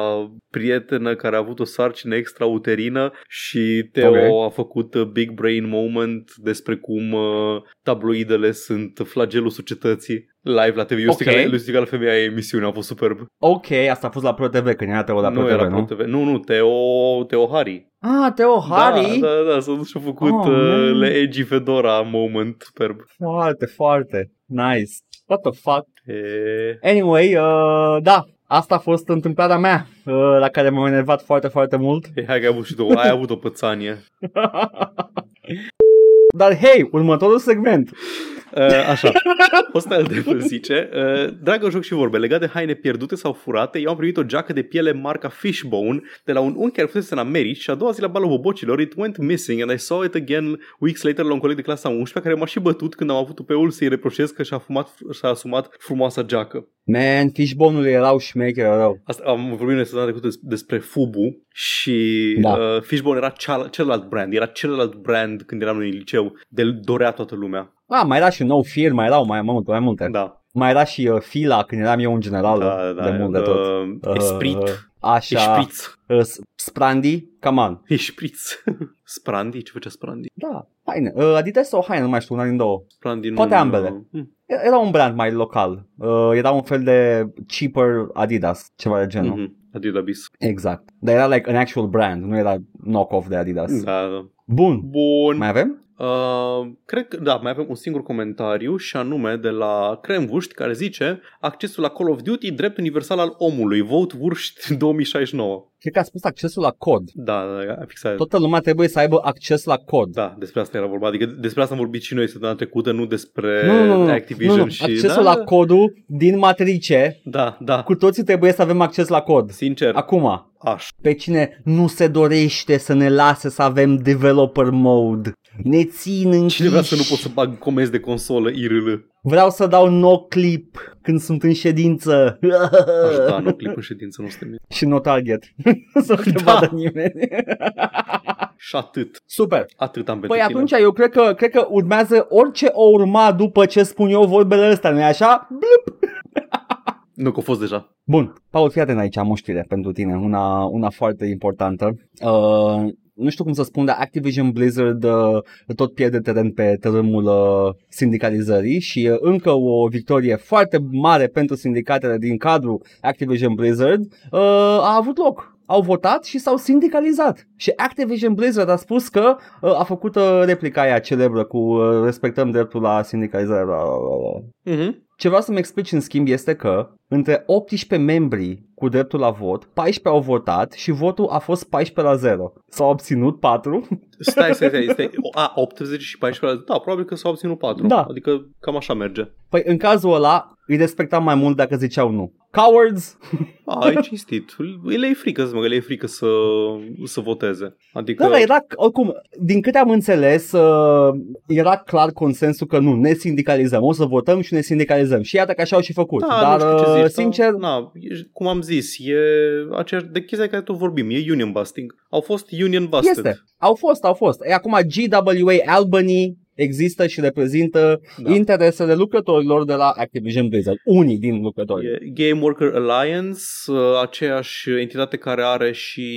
prietenă care a avut o sarcină extrauterină și Teo Ok. a făcut uh, Big Brain Moment despre cum uh, tabloidele sunt flagelul societății live la TV. Eu Ok. strigat la- eu strigat la femeia aia emisiune, a fost superb. Ok, asta a fost la Pro TV, când era Teo la Pro nu TV, era nu? Pro TV. Nu, nu, Teo, Teo Hari. Ah, Teo Hari? Da, da, da, s-a dus și a făcut Oh, oh, man. uh, le Edgy Fedora moment superb. Foarte, foarte nice. What the fuck? E... Anyway, uh, da, asta a fost întâmplarea mea, uh, la care m-am enervat foarte, foarte mult. E, hai că ai avut și tu, ai avut o pățanie. Dar hei, următorul segment. Uh, așa, Hostel de zice uh, Dragă joc și vorbe, legat de haine pierdute sau furate Eu am primit o geacă de piele marca Fishbone De la un unchi care fusese în Americi Și a doua zi la balul bobocilor It went missing and I saw it again Weeks later la un coleg de clasa 11 Care m-a și bătut când am avut upeul să-i reproșez Că și-a, fumat, și-a asumat frumoasa geacă Man, fishbone-ul erau șmecher rău. Asta, am vorbit noi săptămâna trecută des- despre Fubu și Da. uh, Fishbone era ceal- celălalt brand, era celălalt brand când eram noi în liceu, de dorea toată lumea. Ah, mai era și No Fear, mai erau mai, mai multe, mai multe. Da, Mai era și uh, Fila când eram eu în general da, da. de mult de tot. Uh, Esprit, Uh, uh, Așa, Esprit, uh, S- Sprandi, come on. Esprit. Sprandi, ce făcea Sprandi? Da, haine. Uh, Adidas sau haine, nu mai știu, una din două. Sprandi nu... Poate ambele. Hmm. Era un brand mai local. Uh, era un fel de cheaper Adidas, ceva de genul. Mhm. Adidas. Exact. Dar era like an actual brand, nu era knock-off de Adidas. Da, da. Bun. Bun. Mai avem? Uh, cred că, da, mai avem un singur comentariu și anume de la Cremvuști care zice accesul la Call of Duty drept universal al omului, vote Vurști 2069. Cred că a spus accesul la cod. Da, da, da, fixat. Toată lumea trebuie să aibă acces la cod. Da, despre asta era vorba. Adică despre asta am vorbit și noi săptămâna trecută, nu despre Nu, nu, nu, nu. Activision nu, nu. și... Accesul da, la codul din matrice, Da, da, cu toții trebuie să avem acces la cod. sincer, Acum, aș. pe cine nu se dorește să ne lase să avem developer mode, ne țin închiși. Cine vrea să nu pot să bag comenzi de consolă IRL? Vreau să dau no clip când sunt în ședință. Aș da, nu clip în ședință, nu suntem bine. Și no target. să nu te Da. vadă nimeni. Și atât. Super. Atât am pentru Păi tine. atunci eu cred că, cred că urmează orice o urma după ce spun eu vorbele astea, nu-i așa? Nu, că a fost deja. Bun, Paul, fii atent aici, am o știre pentru tine, una, una foarte importantă. Uh, nu știu cum să spun, dar Activision Blizzard uh, tot pierde teren pe tărâmul uh, sindicalizării și uh, încă o victorie foarte mare pentru sindicatele din cadrul Activision Blizzard uh, a avut loc. Au votat și s-au sindicalizat. Și Activision Blizzard a spus că uh, a făcut uh, replica aia celebră cu uh, respectăm dreptul la sindicalizare. Bla, bla, bla, bla. Mhm. Ce vreau să-mi explici în schimb este că între 18 membri cu dreptul la vot, 14 au votat și votul a fost 14 la 0. S-au obținut 4. Stai, stai, stai, stai. A, 80 și 14 Da, probabil că s-au obținut 4. Da. Adică cam așa merge. Păi în cazul ăla îi respectam mai mult dacă ziceau nu. Cowards! A, e cinstit. Le e frică, mă, că le e frică să, să voteze. Adică... Da, dar era, oricum, din câte am înțeles, uh, era clar consensul că nu, ne sindicalizăm, o să votăm și ne sindicalizăm. Și iată că așa au și făcut. Da, dar, nu știu ce uh, zici, sincer, da, na, e- cum am zis, e aceeași de chestia de care tot vorbim, e union busting. Au fost union busted. este. Au fost, au fost. E acum GWA Albany există și reprezintă Da. da. interesele lucrătorilor de la Activision Blizzard. Unii din lucrători. E Game Worker Alliance, uh, aceeași entitate care are și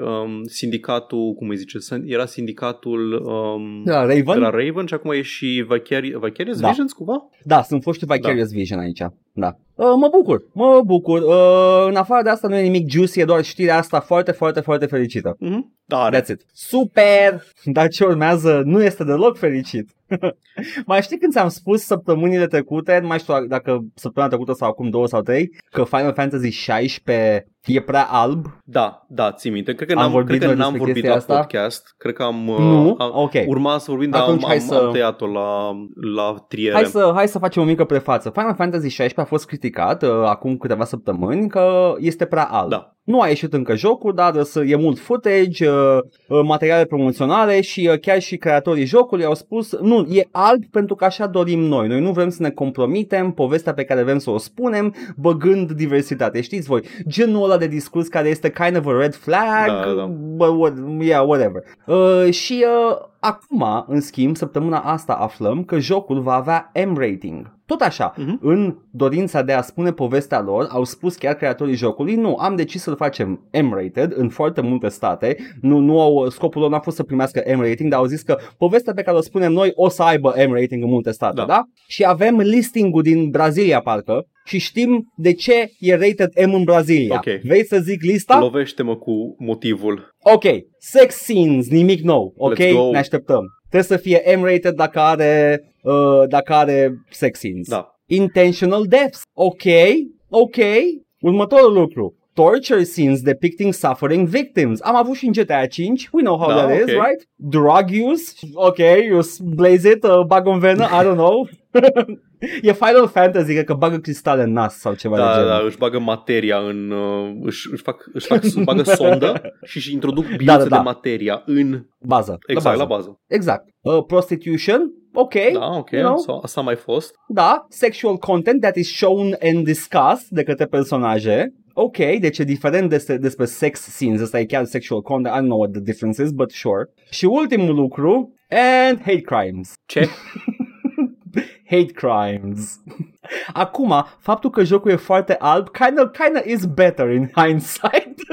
um, sindicatul, cum îi zice, Sin- era sindicatul um, De la Raven? de la Raven și acum e și Vicari- Vicarious Da. Visions cumva? Da, sunt foști Vicarious Vision aici. Da. Uh, mă bucur, mă bucur. Uh, în afară de asta nu e nimic juicy, e doar știrea asta foarte, foarte, foarte fericită. Mhm. Da, That's it. Super! Dar ce urmează nu este deloc fericit. mai știi când ți-am spus săptămânile trecute, nu mai știu dacă săptămâna trecută sau acum două sau trei, că Final Fantasy 16 e prea alb? Da, da, ții minte. Cred că Am n-am, vorbit cred că noi n-am despre vorbit chestia la asta? podcast. Cred că am... Nu? Am, Ok. Urma să vorbim, dar Atunci am, hai am, să- am tăiat-o la, la triere. Hai să, hai să facem o mică prefață. Final Fantasy 16 a fost criticat uh, acum câteva săptămâni că este prea alb. Da. Nu a ieșit încă jocul, dar uh, să- e mult footage, uh, uh, materiale promoționale și uh, chiar și creatorii jocului au spus nu, e alb pentru că așa dorim noi. Noi nu vrem să ne compromitem povestea pe care vrem să o spunem băgând diversitate. Știți voi, genul ăla de discurs care este kind of a red flag, Da, da. but what, yeah, whatever. Uh, și uh, acum, în schimb, săptămâna asta aflăm că jocul va avea M-rating. Tot așa, Mhm. în dorința de a spune povestea lor, au spus chiar creatorii jocului, nu, am decis să-l facem M-rated în foarte multe state, nu, nu au, scopul lor n-a fost să primească M-rating, dar au zis că povestea pe care o spunem noi o să aibă M-rating în multe state, da? Da. da? Și avem listing-ul din Brazilia, parcă, și știm de ce e rated M în Brazilia. Ok. Vrei să zic lista? Lovește-mă cu motivul. Ok, sex scenes, nimic nou, ok? Let's go. Ne așteptăm. Trebuie să fie M-rated dacă are, uh, dacă are sex scenes. Da. Intentional deaths, ok, ok. Următorul lucru. Torture scenes depicting suffering victims. Am avut și în GTA 5, we know how Da, that is, ok. right? Drug use, ok, you s- blaze it, uh, bag în venă, I don't know. e Final Fantasy, cred că bagă cristale în nas sau ceva de Da, genul. da, își bagă materia în... Uh, își, își, fac, își, fac, își bagă sondă și își introduc biluțe Da, da, da. de materia în... Bază. Exact, la la bază. bază. Exact. Uh, prostitution, ok. Da, ok, you know? so, asta a mai fost. Da, sexual content that is shown and discussed de către personaje. Ok, deci e diferent despre, despre sex scenes, asta e chiar sexual content, I don't know what the difference is, but sure. Și ultimul lucru, and hate crimes. Ce? Hate crimes. Acum, faptul că jocul e foarte alb, kind of, kind of is better in hindsight.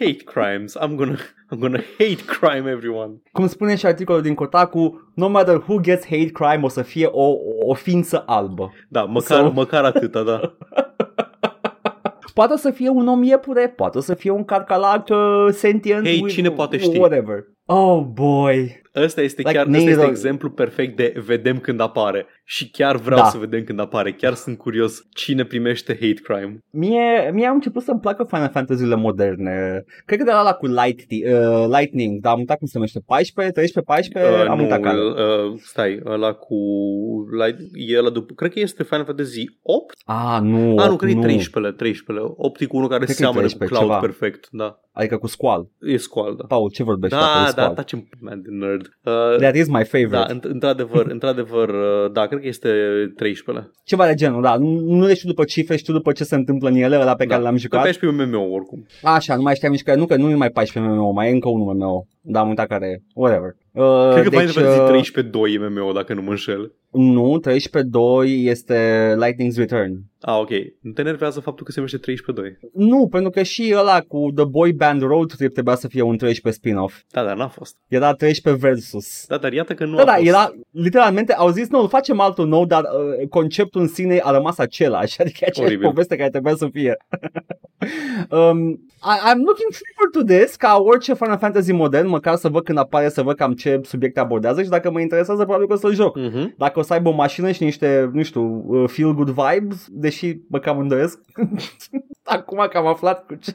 Hate crimes. I'm gonna, I'm gonna hate crime everyone. Cum spune și articolul din Kotaku, no matter who gets hate crime o să fie o, o ființă albă. Da, măcar, So- măcar atâta, da. Poate să fie un om iepure, poate să fie un carcalac uh, sentient. Hei, with- cine poate ști? Whatever. Oh boy. Ăsta este Like chiar ăsta este Nero. exemplu perfect de vedem când apare. Și chiar vreau Da. să vedem când apare. Chiar sunt curios cine primește hate crime. Mie, mie am început să-mi placă Final Fantasy-urile moderne. Cred că de la ăla cu Light, uh, Lightning, dar am uitat cum se numește. 14, 13, 14, Uh, am nu, uitat care. uh, stai, ăla cu... Light, e ăla după, cred că este Final Fantasy 8? Ah, nu. Ah, nu, opt, cred că e 13 13 8 e cu unul care Cred că e seamănă cu 13, Cloud ceva. perfect, da. Adică cu Squall. E Squall, da. Paul, ce vorbești? Da, acolo, da, Squall? taci în man de nerd. Uh, That is my da, favorite. înt- într-adevăr, într-adevăr, uh, da, cred că este 13 Ceva de genul, da. Nu, nu le știu după cifre, știu după ce se întâmplă în ele, ăla pe care l-am Că jucat. 14 MMO oricum. Așa, nu mai știam nici că nu, că nu e mai 14 MMO, mai e încă unul MMO. Da, am uitat care e. Whatever. Uh, Cred că deci, Final Fantasy uh, 13 2 MMO, dacă nu mă înșel. Nu, 13.2 este Lightning's Return. Ah, ok. Nu te enervează faptul că se numește 13 2. Nu, pentru că și ăla cu The Boy Band Road Trip trebuia să fie un 13 spin-off. Da, dar n-a fost. Era 13 versus. Da, dar iată că nu Da, a da, fost. era, literalmente au zis, nu, îl facem altul nou, dar uh, conceptul în sine a rămas același, adică aceeași Oribil. poveste care trebuia să fie. um, I, I'm looking forward to this, ca orice Final Fantasy modern, măcar să văd când apare, să văd cam ce subiecte abordează și dacă mă interesează, probabil că o să-l joc. Mhm. Dacă o să aibă o mașină și niște, nu știu, uh, feel good vibes, deși mă cam îndoiesc. Acum că am aflat cu ce...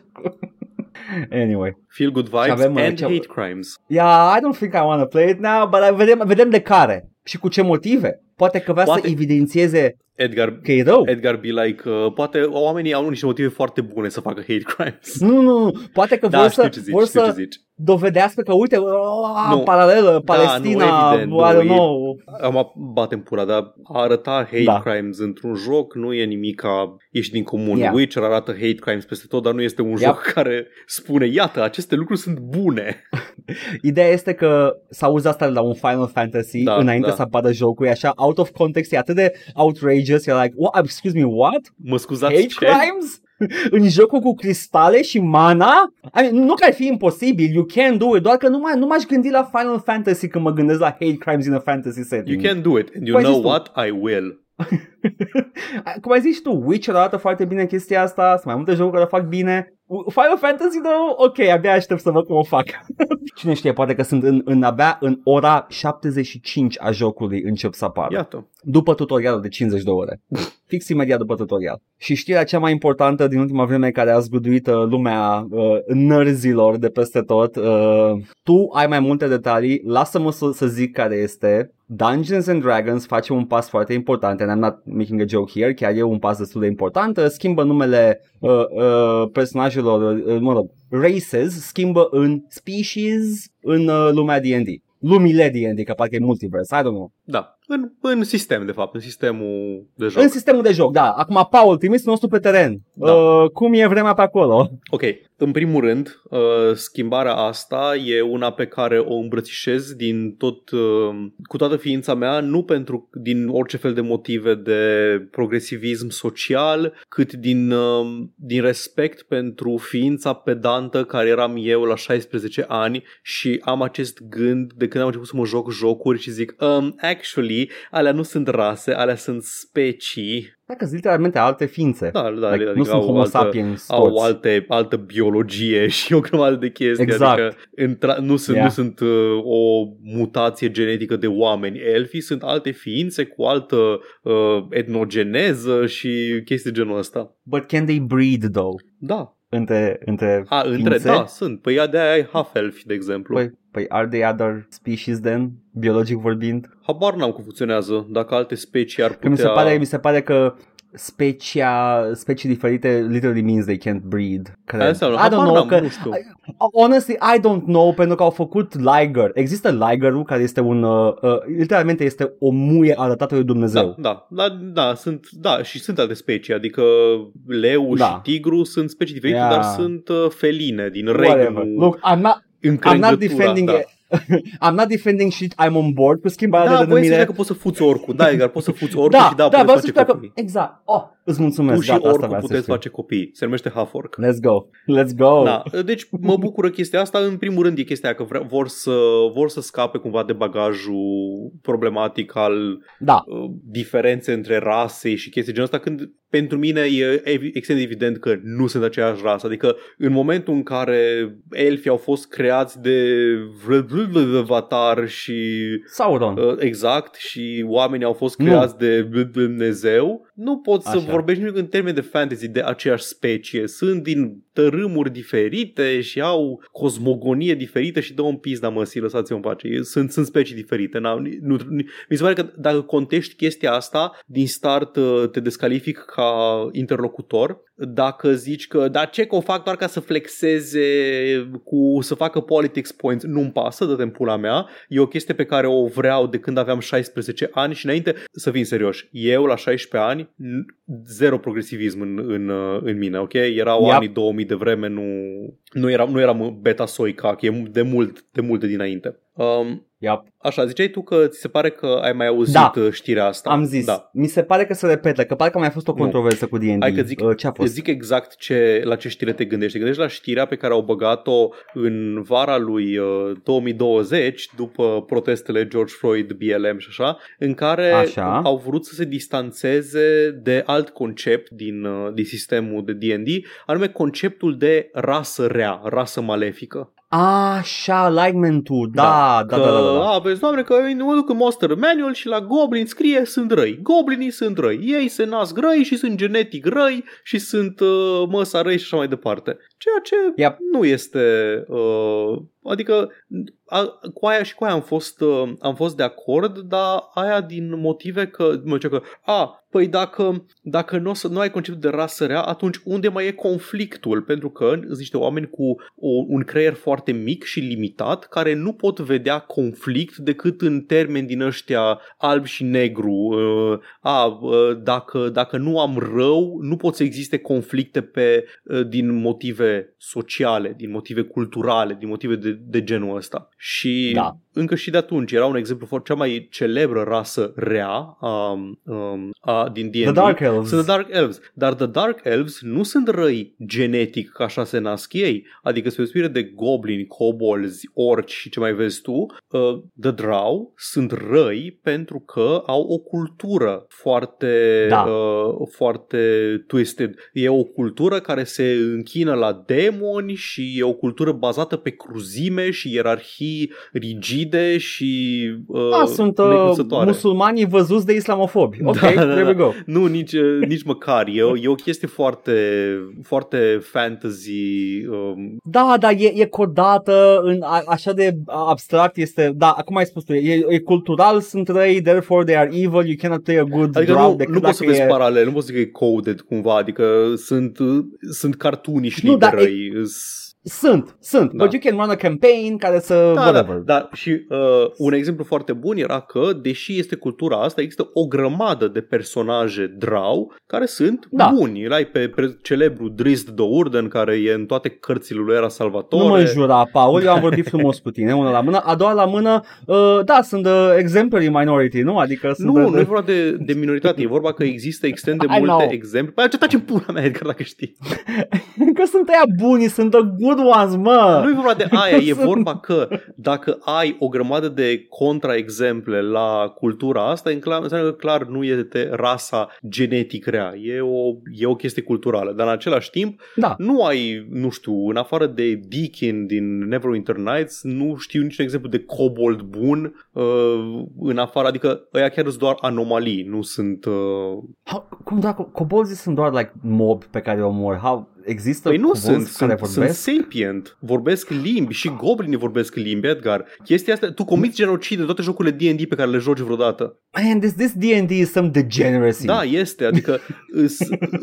anyway. Feel good vibes avem, uh, and ce- hate crimes. Yeah, I don't think I want to play it now, but uh, vedem, vedem de care și cu ce motive. Poate că vrea Poate- să evidențieze Edgar, că e rău. Edgar be like, uh, poate oamenii au niște motive foarte bune să facă hate crimes. Nu, nu, nu. Poate că Da, vor știu să, ce zici, vor știu ce să zici. Dovedească că, uite, oh, Nu. paralelă, Palestina, nu, evident, I nu, don't e- know. Am batem pula, dar a arăta hate Da. crimes într-un joc nu e nimic ca ieși din comun. Yeah. Witcher arată hate crimes peste tot, dar nu este un Yep. joc care spune, iată, aceste lucruri sunt bune. Ideea este că s-a uzat asta la un Final Fantasy Da, înainte da. să apară jocul, e așa, out of context, e atât de outrageous, e like, what, excuse me, what? Mă scuzați Hate ce? crimes? în jocul cu cristale și mana? I mean, nu că ar fi imposibil, you can do it, doar că nu, mai, nu m-aș gândi la Final Fantasy când mă gândesc la hate crimes in a fantasy setting. You can do it, and you Păi know zis tu. what? I will. Cum ai zis tu, Witcher arată foarte bine chestia asta, sunt mai multe jocuri care o fac bine. Final Fantasy, though, ok, abia aștept să văd cum o fac. Cine știe, poate că sunt în, în abia în ora 75 a jocului încep să apară. Iată. După tutorialul de 50 de ore. Fix imediat după tutorial. Și știrea cea mai importantă din ultima vreme care a zguduit uh, lumea uh, nărzilor de peste tot. Uh, tu ai mai multe detalii, lasă-mă să, să zic care este. Dungeons and Dragons face un pas foarte important and I'm not making a joke here, chiar e un pas destul de important, schimbă numele uh, uh, personajelor, uh, mă rog, races, schimbă în species în uh, lumea D&D. Lumile D&D, că parcă e multiverse, I don't know. Da. În, în sistem, de fapt, în sistemul de joc. În sistemul de joc, da. Acum, Paul, trimisul nostru pe teren. Da. Uh, cum e vremea pe acolo? Ok, în primul rând, uh, schimbarea asta e una pe care o îmbrățișez din tot, uh, cu toată ființa mea, nu pentru din orice fel de motive de progresivism social, cât din, uh, din respect pentru ființa pedantă care eram eu la 16 ani și am acest gând de când am început să mă joc jocuri și zic, um, actually, alea nu sunt rase, alea sunt specii Dacă sunt literalmente alte ființe. da, da, Like, adică nu sunt au homo altă, sapiens au toți. alte, altă biologie și o grămadă de chestii. Exact. Adică intra, nu sunt, Yeah. nu sunt uh, o mutație genetică de oameni. Elfii sunt alte ființe cu altă uh, etnogeneză și chestii de genul ăsta. But can they breed, though? Da. Între, între A, între, ființe? da, sunt. Păi ea de-aia ai half-elfi, de exemplu. Păi, păi are they other species then, biologic vorbind? Habar n-am cum funcționează. Dacă alte specii ar Că putea... mi se pare, mi se pare că specia, specii diferite literally means they can't breed. Cred. Aia înseamnă, I don't habar know, n-am, că, nu știu. honestly, I don't know, pentru că au făcut Liger. Există Ligerul, care este un, uh, uh, literalmente este o muie arătată lui Dumnezeu. Da, da, da, da, sunt, da, și sunt alte specii, adică leu Da. și tigru sunt specii diferite, Yeah. dar sunt uh, feline din Whatever. regnul Look, I'm not, I'm not încrengătura, defending da. it. I'm not defending shit, I'm on board cu schimbarea Da, de voi să denumire. că poți să fuți oricul, da, egal, poți să fuți oricul Da, și da, da, vreau puteți să face spun că, copii. exact. Oh, îți mulțumesc, Tu și gata, asta oricul vreau să puteți știu. face copii, se numește half-orc. Let's go, let's go. Da, deci mă bucură chestia asta. În primul rând e chestia aia că vre- vor să, vor să scape cumva de bagajul problematic al Da. uh, diferențe între rase și chestii genul ăsta, când pentru mine e evi- extrem de evident că nu sunt aceeași rasă. Adică în momentul în care elfii au fost creați de Avatar și Sauron. uh, exact și oamenii au fost Nu. creați de Dumnezeu, nu poți să Așa. Vorbești nimic în termeni de fantasy de aceeași specie. Sunt din tărâmuri diferite și au cosmogonie diferită și dă un pizda măsii, lăsați-o în pace. E- Sunt, sunt specii diferite. N-au, nu, nu, mi se pare că dacă contești chestia asta, din start uh, te descalific ca interlocutor. Dacă zici că, da, ce că o fac doar ca să flexeze cu, să facă politics points, nu-mi pasă, dă-te în pula mea. E o chestie pe care o vreau de când aveam 16 ani și înainte, să fim serioși, eu la 16 ani, n- zero progresivism în, în, uh, în mine, ok? Erau Yep. anii 2000 de vreme, nu, nu, eram, nu eram beta soi cac, e de mult, de mult de dinainte. Um, Yep. așa, ziceai tu că ți se pare că ai mai auzit Da. uh, știrea asta. Am zis, Da. mi se pare că se repetă, că parcă a mai fost o Nu. controversă cu D&D. Hai că zic, Uh, Ce a fost? zic exact ce, la ce știre te gândești. Te gândești la știrea pe care au băgat-o în vara lui uh, 2020, după protestele George Floyd, BLM și așa, în care Așa. au vrut să se distanțeze de alt concept din, uh, din sistemul de D&D, anume conceptul de rasă rea, rasă malefică. Așa, alignment-ul, da, da, da, că, da, da, da. A, vezi, doamne, că mă duc în Monster Manual și la Goblin scrie sunt răi. Goblinii sunt răi. Ei se nasc răi și sunt genetic răi și sunt uh, măsa răi și așa mai departe. Ceea ce Yep. nu este... Uh, adică a, cu aia și cu aia am fost, uh, am fost de acord, dar aia din motive că... Mă zice că, a, păi dacă, dacă nu, o să, nu ai conceptul de rasă rea, atunci unde mai e conflictul? Pentru că sunt niște oameni cu o, un creier foarte mic și limitat care nu pot vedea conflict decât în termeni din ăștia alb și negru. Uh, a, uh, dacă, dacă nu am rău, nu pot să existe conflicte pe, uh, din motive motive sociale, din motive culturale, din motive de, de genul ăsta. Și Da. încă și de atunci era un exemplu foarte cea mai celebră rasă rea um, um, a, din D&D. The Dark Elves. Sunt The Dark Elves. Dar The Dark Elves nu sunt răi genetic ca așa se nasc ei. Adică spre deosebire de goblini, kobolds, orci și ce mai vezi tu, uh, The Drow sunt răi pentru că au o cultură foarte, Da. uh, foarte twisted. E o cultură care se închină la demoni și e o cultură bazată pe cruzime și ierarhii rigide și uh, Ah, sunt uh, necruțătoare. musulmanii văzuți de islamofobi. Ok, Da, da, there we da. go. Nu, nici, uh, nici măcar. E o, e o chestie foarte, foarte fantasy. Um, Da, da, e, e codată în a, așa de abstract este, da, acum ai spus tu, e, e cultural, sunt răi, therefore they are evil, you cannot play a good adică drow nu, decât nu poți să dacă vezi e... paralel, nu poți să zic că e coded cumva, adică sunt, uh, sunt cartooniști Nu, de dar e- răi. Îs- Sunt, sunt, Da. but you can run a campaign care să, Da, whatever. da, da. Și uh, un exemplu foarte bun era că, deși este cultura asta, există o grămadă de personaje drau care sunt Da. buni. Îl ai pe, pe celebru Drizzt Do'Urden, care e în toate cărțile lui Era Salvatore. Nu mă înjura, Paul, eu am vorbit frumos cu tine, una la mână, a doua la mână, uh, da, sunt uh, exemplary minority, nu? Adică sunt Nu, de, nu e vorba de, de minoritate, e vorba că există extrem de I multe know. exemple. Păi ce taci în pula mea, Edgar, dacă știi. că sunt aia buni, sunt the good ones, mă! Nu e vorba de aia, e Sunt- vorba că dacă ai o grămadă de contraexemple la cultura asta, în clar, înseamnă că clar nu este rasa genetic rea, e o, e o chestie culturală, dar în același timp Da, nu ai, nu știu, în afară de Deakin din Neverwinter Nights, nu știu niciun exemplu de kobold bun uh, în afară, adică ăia chiar sunt doar anomalii, nu sunt... Uh, How, cum dacă cobolzii sunt doar like mob pe care o omor, how, există Păi nu cobolzi sunt, care sunt, sunt vorbesc? sapient, vorbesc limbi și goblinii vorbesc limbi, Edgar. Chestia asta, tu comiți genocid în toate jocurile D&D pe care le joci vreodată. Man, this, this D&D is some degeneracy. Da, este, adică îs,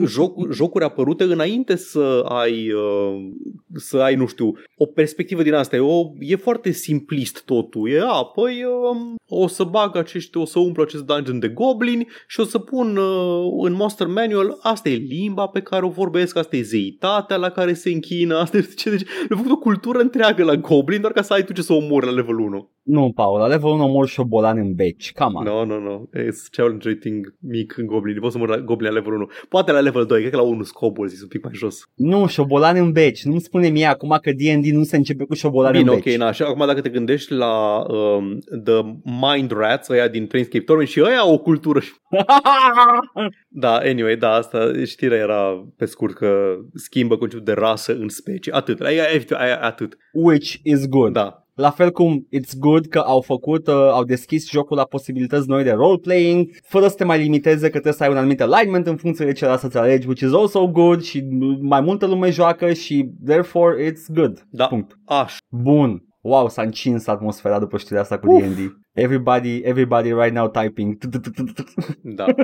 joc, jocuri apărute înainte să ai, uh, să ai, nu știu, o perspectivă din asta. E, o, e foarte simplist totul. E, a, păi um, o să bag acești, o să umplu acest dungeon de goblini și o să pun uh, în Monster Manual, asta e limba pe care o vorbesc, asta e zeitatea la care se închină, asta e ce, deci, le făcut o cultură întreagă la goblin, doar ca să ai tu ce să omori la level 1. Nu, Paul, la level 1 omor șobolan în beci, come on. No, no, no. E challenge rating mic în goblin. Poți să mă la goblin la level 1. Poate la level 2, cred că la 1 scobul zis un pic mai jos. Nu, șobolan în beci. Nu-mi spune mie acum că D&D nu se începe cu șobolan Bine, în ok, beci. na, și acum dacă te gândești la um, The Mind Rats, ăia din Planescape Torment și ăia au o cultură. Da, anyway, da, asta știrea era pe scurt că schimbă conceptul de rasă în specie. Atât, aia, aia, aia, atât. Which is good. Da, La fel cum it's good că au făcut, uh, au deschis jocul la posibilități noi de role-playing, fără să te mai limiteze că trebuie să ai un anumit alignment în funcție de ce rasă ți alegi, which is also good și mai multă lume joacă și therefore it's good. da, Punct. aș. Bun. Wow, s-a încins atmosfera după știrea asta cu Uf. D&D. Everybody, everybody right now typing. Da.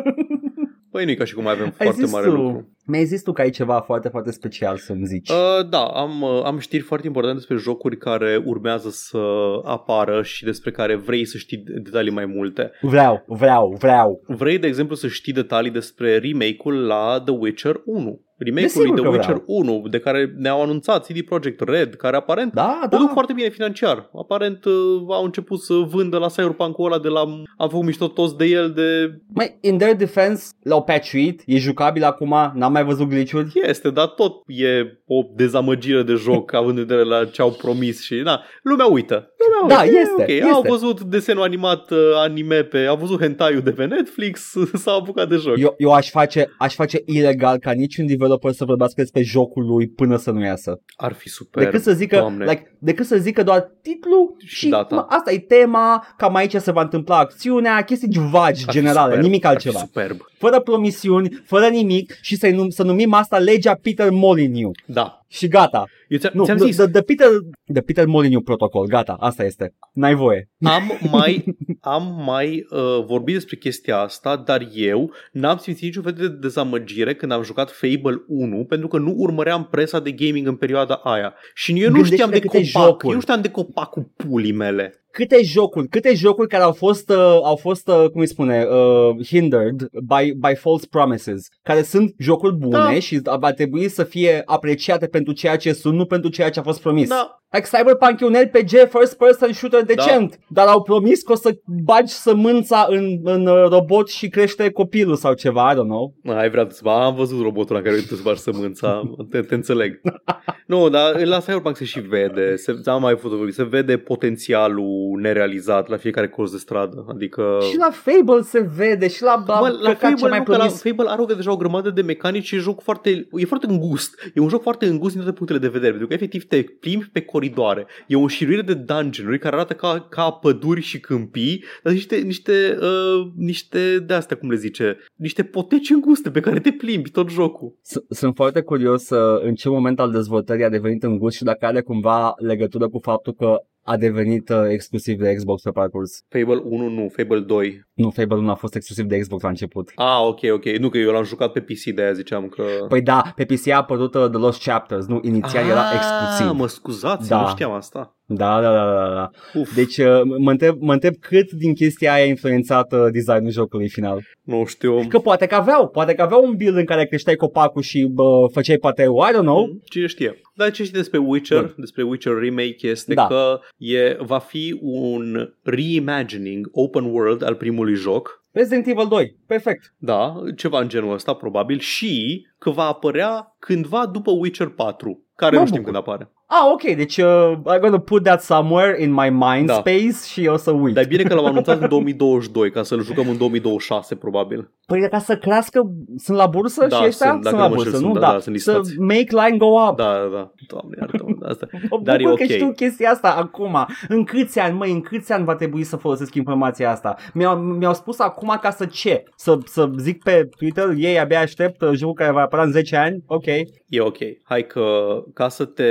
Păi nu e ca și cum mai avem Ai foarte zis mare tu, lucru. mi-ai zis tu că ai ceva foarte, foarte special să-mi zici. Uh, da, am, uh, am știri foarte importante despre jocuri care urmează să apară și despre care vrei să știi detalii mai multe. Vreau, vreau, vreau. Vrei, de exemplu, să știi detalii despre remake-ul la The Witcher 1. Remake-ul Desigur lui The că Witcher vreau. 1, de care ne-au anunțat CD Projekt Red, care aparent Da, da. da. duc foarte bine financiar. Aparent uh, au început să vândă la Cyberpunk-ul ăla de la... Am făcut mișto toți de el de... Mai, in their defense, l-au patchuit, e jucabil acum, n-am mai văzut glitch-uri. Este, dar tot e o dezamăgire de joc având în vedere la ce au promis și na, lumea uită. Lumea Da, uită. este, ok. este. Au văzut desenul animat uh, anime pe, au văzut hentai de pe Netflix, s-au apucat de joc. Eu, eu aș, face, aș face ilegal ca niciun developer să vorbească despre jocul lui până să nu iasă. Ar fi super. Decât să zică, Doamne. like, decât să zică doar titlu Și și, data. mă, asta e tema, cam aici se va întâmpla acțiunea, chestii vagi Ar fi generale, superb. nimic Ar fi altceva. superb. Fără promisiuni, fără nimic și să, num- să numim asta legea Peter Molyneux. Da. Și gata. Eu ți-am, Nu, ți-am the, zis, the, the, Peter, the Peter Molyneux protocol, gata, asta este. N-ai voie. am mai, am mai uh, vorbit despre chestia asta, dar eu n-am simțit niciun fel de dezamăgire când am jucat Fable 1 pentru că nu urmăream presa de gaming în perioada aia. Și eu nu Gândește-te știam de câte copac, jocuri. eu nu știam de copac cu pulii mele. Câte jocuri, câte jocuri care au fost, uh, au fost uh, cum îi spune, uh, hindered by, by false promises, care sunt jocuri bune Da. și va trebui să fie apreciate pentru ceea ce sunt, nu pentru ceea ce a fost promis. Da. Like Cyberpunk e un RPG first person shooter decent, dar au promis că o să bagi sămânța în, în uh, robot și crește copilul sau ceva, I don't know. Ai vrea să am văzut robotul la care tu să bagi sămânța, te, te înțeleg. nu, dar la Cyberpunk se și vede, se, am mai fotografii, se vede potențialul nerealizat la fiecare curs de stradă, adică... Și la Fable se vede, și la, la, Mă, la căcat ce Fable, mai nu, că la promis. Fable are o, deja o grămadă de mecanici și e joc foarte, e foarte îngust. E un joc foarte îngust din toate punctele de vedere, pentru că efectiv te plimbi pe coridoare. E o șiruire de dungeon-uri care arată ca, ca păduri și câmpii, dar niște, niște, uh, niște de astea, cum le zice, niște poteci înguste pe care te plimbi tot jocul. S- Sunt foarte curios uh, în ce moment al dezvoltării a devenit îngust și dacă are cumva legătură cu faptul că a devenit uh, exclusiv de Xbox pe parcurs. Fable 1 nu, Fable 2. Nu, Fable nu a fost exclusiv de Xbox la început. Ah, ok, ok. Nu că eu l-am jucat pe PC, de aia ziceam că... Păi da, pe PC a apărut uh, The Lost Chapters, nu, inițial era Ah, exclusiv. mă scuzați, Da. nu știam asta. Da, da, da, da, da. Uf, Deci uh, mă întreb, mă întreb cât din chestia aia a influențat uh, designul jocului final. nu știu. Că poate că aveau, poate că aveau un build în care creșteai copacul și bă, făceai pateu, I don't know. Mm, Cine știe. Dar ce știi despre Witcher, Bun. despre Witcher Remake este Da. că e, va fi un reimagining open world al primului joc. Resident Evil 2, perfect. Da, ceva în genul ăsta probabil și că va apărea cândva după Witcher 4, care Mă nu știm bucur. când apare. Ah, ok, deci uh, I'm gonna put that somewhere in my mind Da. space și o să uit. Dar e bine că l-am anunțat în 2022, ca să-l jucăm în 2026 probabil. Păi ca să crească, sunt la bursă Da, și ăștia? sunt, dacă la nu mă bursă, înșel, nu? sunt, da, da, sunt să listați. make line go up. Da, da, da. Doamne, iartă asta. Mă Dar e bucur că ok. știu chestia asta acum. În câți ani, măi, în câți ani va trebui să folosesc informația asta? Mi-au, mi-au spus acum ca să ce? Să, să zic pe Twitter, ei abia aștept uh, jocul care va apăra în 10 ani? Ok. E ok. Hai că ca să te,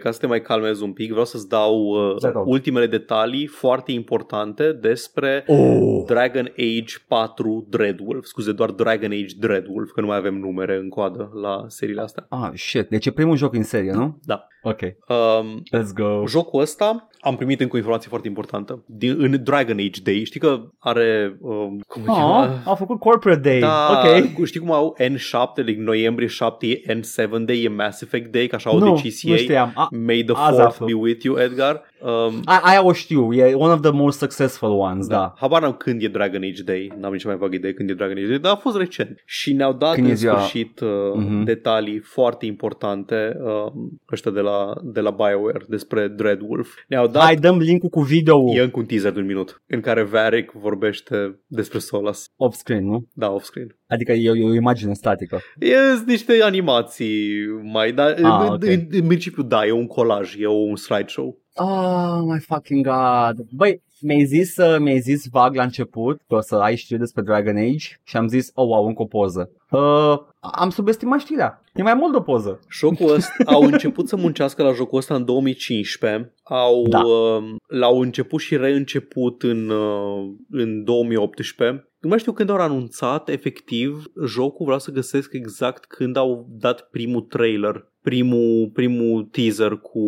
ca să te mai calmezi un pic, vreau să-ți dau uh, Te rog. ultimele detalii foarte importante despre Oh. Dragon Age 4 Dreadwolf. Scuze, doar Dragon Age Dreadwolf, că nu mai avem numere în coadă la seriile astea. Ah, shit. Deci e primul joc în serie, nu? Da. Ok. Um, Let's go. Jocul ăsta am primit încă o informație foarte importantă. Din, în Dragon Age Day, știi că are... Um, cum îi cheamă? Ah, au făcut Corporate Day. Da, Ok. cu- știi cum au N7, like noiembrie 7 e N7 Day, e Mass Effect Day, ca așa au nu, decis nu ei. știam. A, May the Azi 4th aflu. be with you, Edgar. Um, a, aia o știu. E one of the most successful ones, da. Habar n-am când e Dragon Age Day, n-am nici mai vagă idee când e Dragon Age Day, dar a fost recent. Și ne-au dat Când e în ziua- sfârșit uh, Mhm. detalii foarte importante uh, ăștia de la, de la BioWare despre Dreadwolf. Ne-au dat Hai, dăm link cu video E încă un teaser de un minut în care Varric vorbește despre Solas. off-screen, nu? Da, off-screen. Adică e, e o imagine statică. E sunt niște animații mai, dar Ah, în, ok. în, în principiu da, e un colaj, e un slideshow. Oh my fucking god. Băi, mi-ai zis, uh, mi-ai zis vag la început că o să ai știri despre Dragon Age și am zis, oh wow, încă o poză. Uh, am subestimat știrea. E mai mult de o poză. Jocul ăsta, au început să muncească la jocul ăsta în 2015, au, Da. uh, l-au început și reînceput în, uh, în 2018. Nu mai știu când au anunțat efectiv jocul, vreau să găsesc exact când au dat primul trailer, primul, primul teaser cu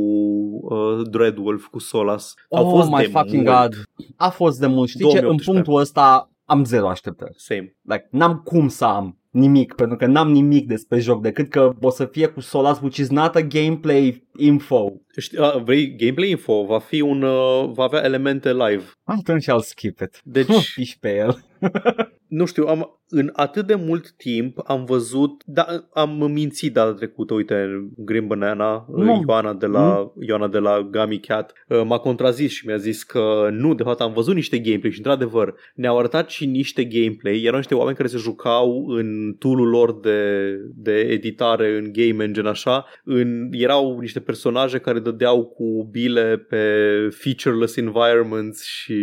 uh, Dreadwolf, cu Solas. Au oh fost my de fucking mult. god. A fost de mult. Știi ce? În 2018. punctul ăsta am zero așteptări. Same. Like, n-am cum să am nimic, pentru că n-am nimic despre joc, decât că o să fie cu Solas, which is not a gameplay info. Știi, a, vrei gameplay info? Va fi un, uh, va avea elemente live. Atunci I'll skip it. Deci, Piși pe el. nu știu, am, în atât de mult timp am văzut, da, am mințit data trecută, uite, Green Banana, Nu. Ioana de la, Ioana de la Gummy Cat, uh, m-a contrazis și mi-a zis că nu, de fapt am văzut niște gameplay și într-adevăr ne-au arătat și niște gameplay, erau niște oameni care se jucau în tool lor de, de editare în Game Engine așa, în, erau niște personaje care dădeau cu bile pe featureless environments și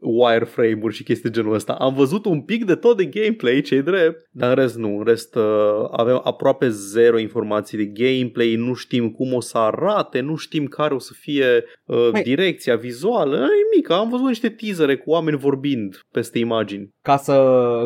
wireframe-uri și chestii de genul ăsta. Am văzut un pic de tot de gameplay, ce drept, dar în rest nu. În rest uh, avem aproape zero informații de gameplay, nu știm cum o să arate, nu știm care o să fie uh, Măi. direcția vizuală. E mică, am văzut niște teasere cu oameni vorbind peste imagini. Ca să,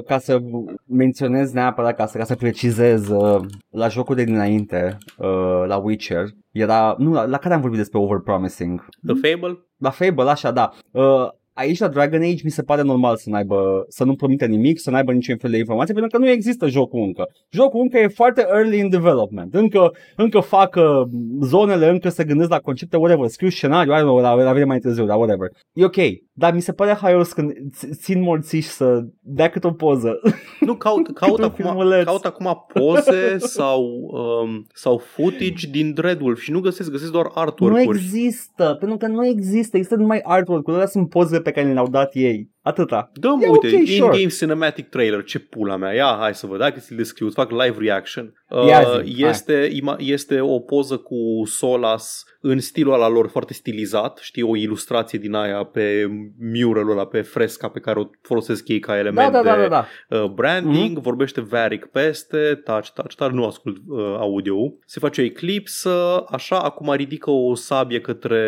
ca să menționez neapărat, ca să, ca să precizez, uh, la jocul de dinainte, uh, la Witcher, era, nu, la, la care am vorbit despre overpromising? The Fable? La Fable, așa, da. Uh, aici la Dragon Age mi se pare normal să, n-aibă, să nu promite nimic, să n-aibă niciun fel de informație, pentru că nu există jocul încă. Jocul încă e foarte early in development. Încă, încă fac uh, zonele, încă se gândesc la concepte, whatever, scriu scenariu, I don't know, la, la vreme mai târziu, dar whatever. E ok. Dar mi se pare haios când ț- țin morțiși să dea cât o poză. Nu, caut, caut, un acum, filmuleț. caut acum poze sau, um, sau footage din Dreadwolf și nu găsesc, găsesc doar nu artwork-uri. există, pentru că nu există, există numai artwork-uri, alea sunt pozele pe care le-au dat ei. Atâta. Dă-mi, E uite, ok, sure. in-game cinematic trailer, ce pula mea, ia, hai să văd, dacă ți-l descriu, îți fac live reaction. Ia Uh, zi, este, ima, este o poză cu Solas în stilul ăla lor foarte stilizat, știi, o ilustrație din aia pe muralul ăla, pe fresca pe care o folosesc ei ca Da, element da, da, de da, da. uh, branding, vorbește Varic peste, touch, touch, dar nu ascult uh, audio. Se face o eclipsă, așa, acum ridică o sabie către,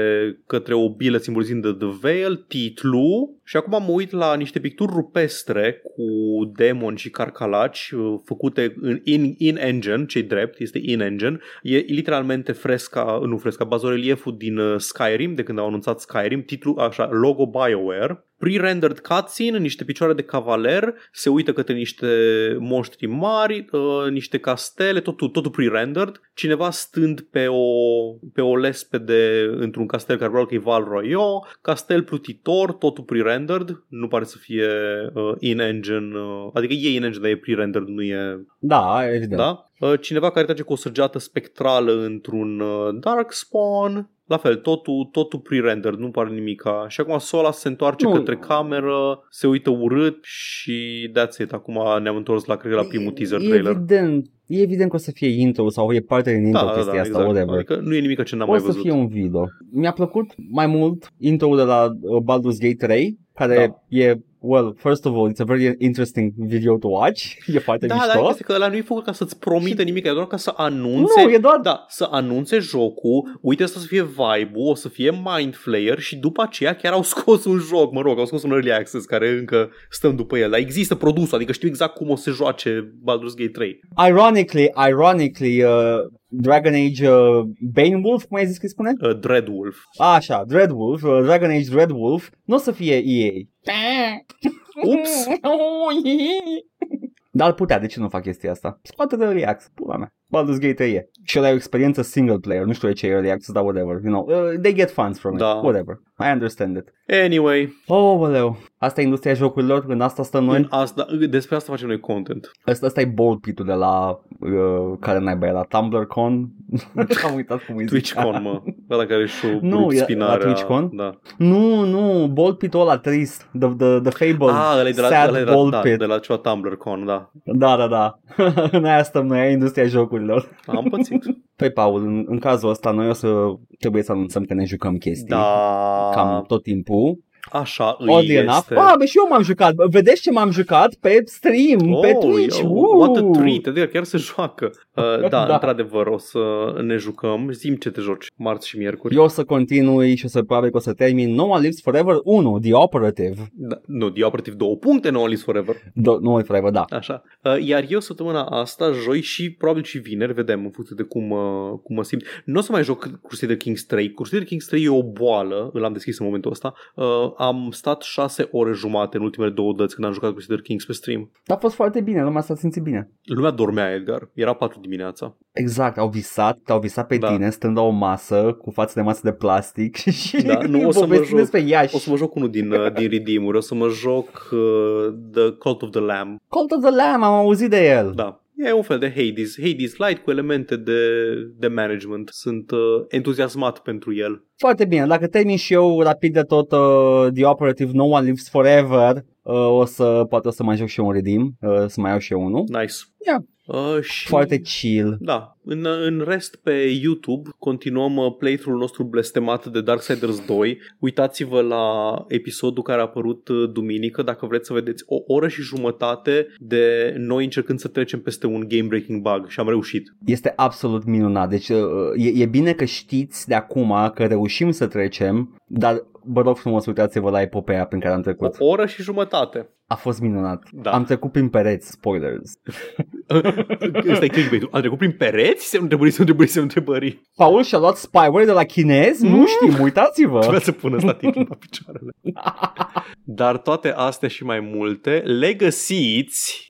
către o bilă simbolizând The Veil, titlu, și acum mă uit la niște picturi rupestre cu demoni și carcalaci uh, făcute în in, in engine, ce drept, este in engine. E literalmente fresca, nu fresca, bazorelieful din uh, Skyrim, de când au anunțat Skyrim, titlu, așa, logo BioWare. Pre-rendered cutscene, niște picioare de cavaler, se uită către niște monștri mari, uh, niște castele, totul, totul pre-rendered, cineva stând pe o, pe o lespede într-un castel care probabil că e Val Royo, castel plutitor, totul pre-rendered, nu pare să fie uh, in-engine, uh, adică e in-engine, dar e pre-rendered, nu e Da, evident. da? Uh, Cineva care trage cu o săgeată spectrală într-un uh, Darkspawn. La fel, totul, totul pre-rendered, nu pare nimica. Și acum Sola se întoarce Nu. către cameră, se uită urât și that's it. Acum ne-am întors la, cred că la primul teaser e trailer. evident, e evident că o să fie intro sau e parte din intro chestia asta, whatever. Adică nu e nimic ce n-am o mai să văzut. fie un video. Mi-a plăcut mai mult intro de la uh, Baldur's Gate 3, care Da. e, well, first of all, it's a very interesting video to watch. E foarte Da, mișto. dar este că ăla nu e făcut ca să-ți promită nimic, e doar ca să anunțe nu, e doar... Da, să anunțe jocul, uite asta să fie vibe-ul, o să fie Mind Flayer și după aceea chiar au scos un joc, mă rog, au scos un Early Access care încă stăm după el, dar există produsul, adică știu exact cum o să se joace Baldur's Gate 3. Ironically, ironically, uh, Dragon Age uh, Bane Wolf, cum ai zis că îi spune? Uh, Dreadwolf. Așa, Dreadwolf, uh, Dragon Age Dreadwolf, nu o să fie EA. Ups! Dar ar putea, de ce nu fac chestia asta? Scoate de Early Access, pula mea. Baldur's Gate 3 e. Și ăla e o experiență single player, nu știu de ce e Early Access, dar whatever, you know, uh, they get funds from it, Da. whatever, I understand it. Anyway, Oh, băleu, asta e industria jocurilor, în asta stăm în noi. asta, despre asta facem noi content. Asta, asta e bold pit de la, uh, care n-ai la TumblrCon. Am uitat cum îi zicea. TwitchCon, mă. Ăla care și o Nu, rup e la spinarea. TwitchCon? Da. Nu, nu, bold pit-ul ăla trist, the, the, the Fable, Ah, ăla e de la, sad ăla e de la, bold da, pit. de la ceva TumblrCon, da. Da, da, da. în aia stăm noi, aia e industria jocurilor. Am pățit. Păi, Paul, în, în cazul ăsta noi o să trebuie să anunțăm că ne jucăm chestii. Da. Cam tot timpul. Așa îi Oddly enough. este. Ah, bă, și eu m-am jucat. Bă, Vedeți ce m-am jucat pe stream, pe Twitch. yo, Uh! What a treat, adică chiar se joacă. Uh, da, Da. da, într-adevăr, o să ne jucăm. Zim ce te joci, marți și miercuri. Eu o să continui și o să probabil că o să termin No One Lives Forever 1, The Operative. Da, nu, The Operative două puncte, No One Lives Forever. Do- no One Forever, da. Așa. Uh, iar eu săptămâna asta, joi și probabil și vineri, vedem în funcție de cum, uh, cum mă simt. Nu o să mai joc Crusader Kings 3. Crusader Kings 3 e o boală, îl am deschis în momentul ăsta. Uh, am stat 6 ore jumate în ultimele două dăți când am jucat Crusader Kings pe stream. A fost foarte bine, lumea s-a simțit bine. Lumea dormea, Edgar. Era 4 dimineața. Exact, au visat, au visat pe Da. tine stând la o masă cu față de masă de plastic și Da, nu, o să mă povestind joc- despre Iași. O să mă joc unul din, uh, din redeem o să mă joc uh, The Cult of the Lamb. Cult of the Lamb, am auzit de el. Da. E un fel de Hades. Hades Light cu elemente de, de management. Sunt uh, entuziasmat pentru el. Foarte bine, dacă termin și eu rapid de tot uh, The Operative No One Lives Forever, uh, o să, poate o să mai joc și eu un Redeem, uh, să mai iau și eu unul. Nice. Ia. Uh, și... Foarte chill. Da, În, în rest, pe YouTube, continuăm uh, playthrough-ul nostru blestemat de Darksiders 2. Uitați-vă la episodul care a apărut uh, duminică, dacă vreți să vedeți o oră și jumătate de noi încercând să trecem peste un game-breaking bug și am reușit. Este absolut minunat. Deci uh, e, e bine că știți de acum că reușim să trecem, dar vă rog frumos uitați-vă la epopeea prin care am trecut. O oră și jumătate. A fost minunat. Da. Am trecut prin pereți, spoilers. Ăsta e clickbait Am trecut prin pereți? Se întrebări, se întrebări, se întrebări. Paul și-a luat spyware de la chinez? Nu știm, uitați-vă. Trebuia să pună ăsta titlul la picioarele. Dar toate astea și mai multe le găsiți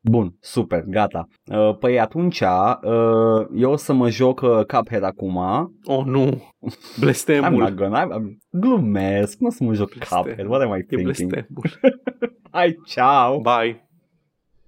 Bun, super, gata. Uh, Păi atunci uh, eu o să mă joc uh, Cuphead acum. Oh, nu! I'm Blestemul! not gonna, I'm, I'm, glumesc, nu o să mă joc Blestem. Cuphead, what am I E thinking? blestemul. Hai, ciao! Bye!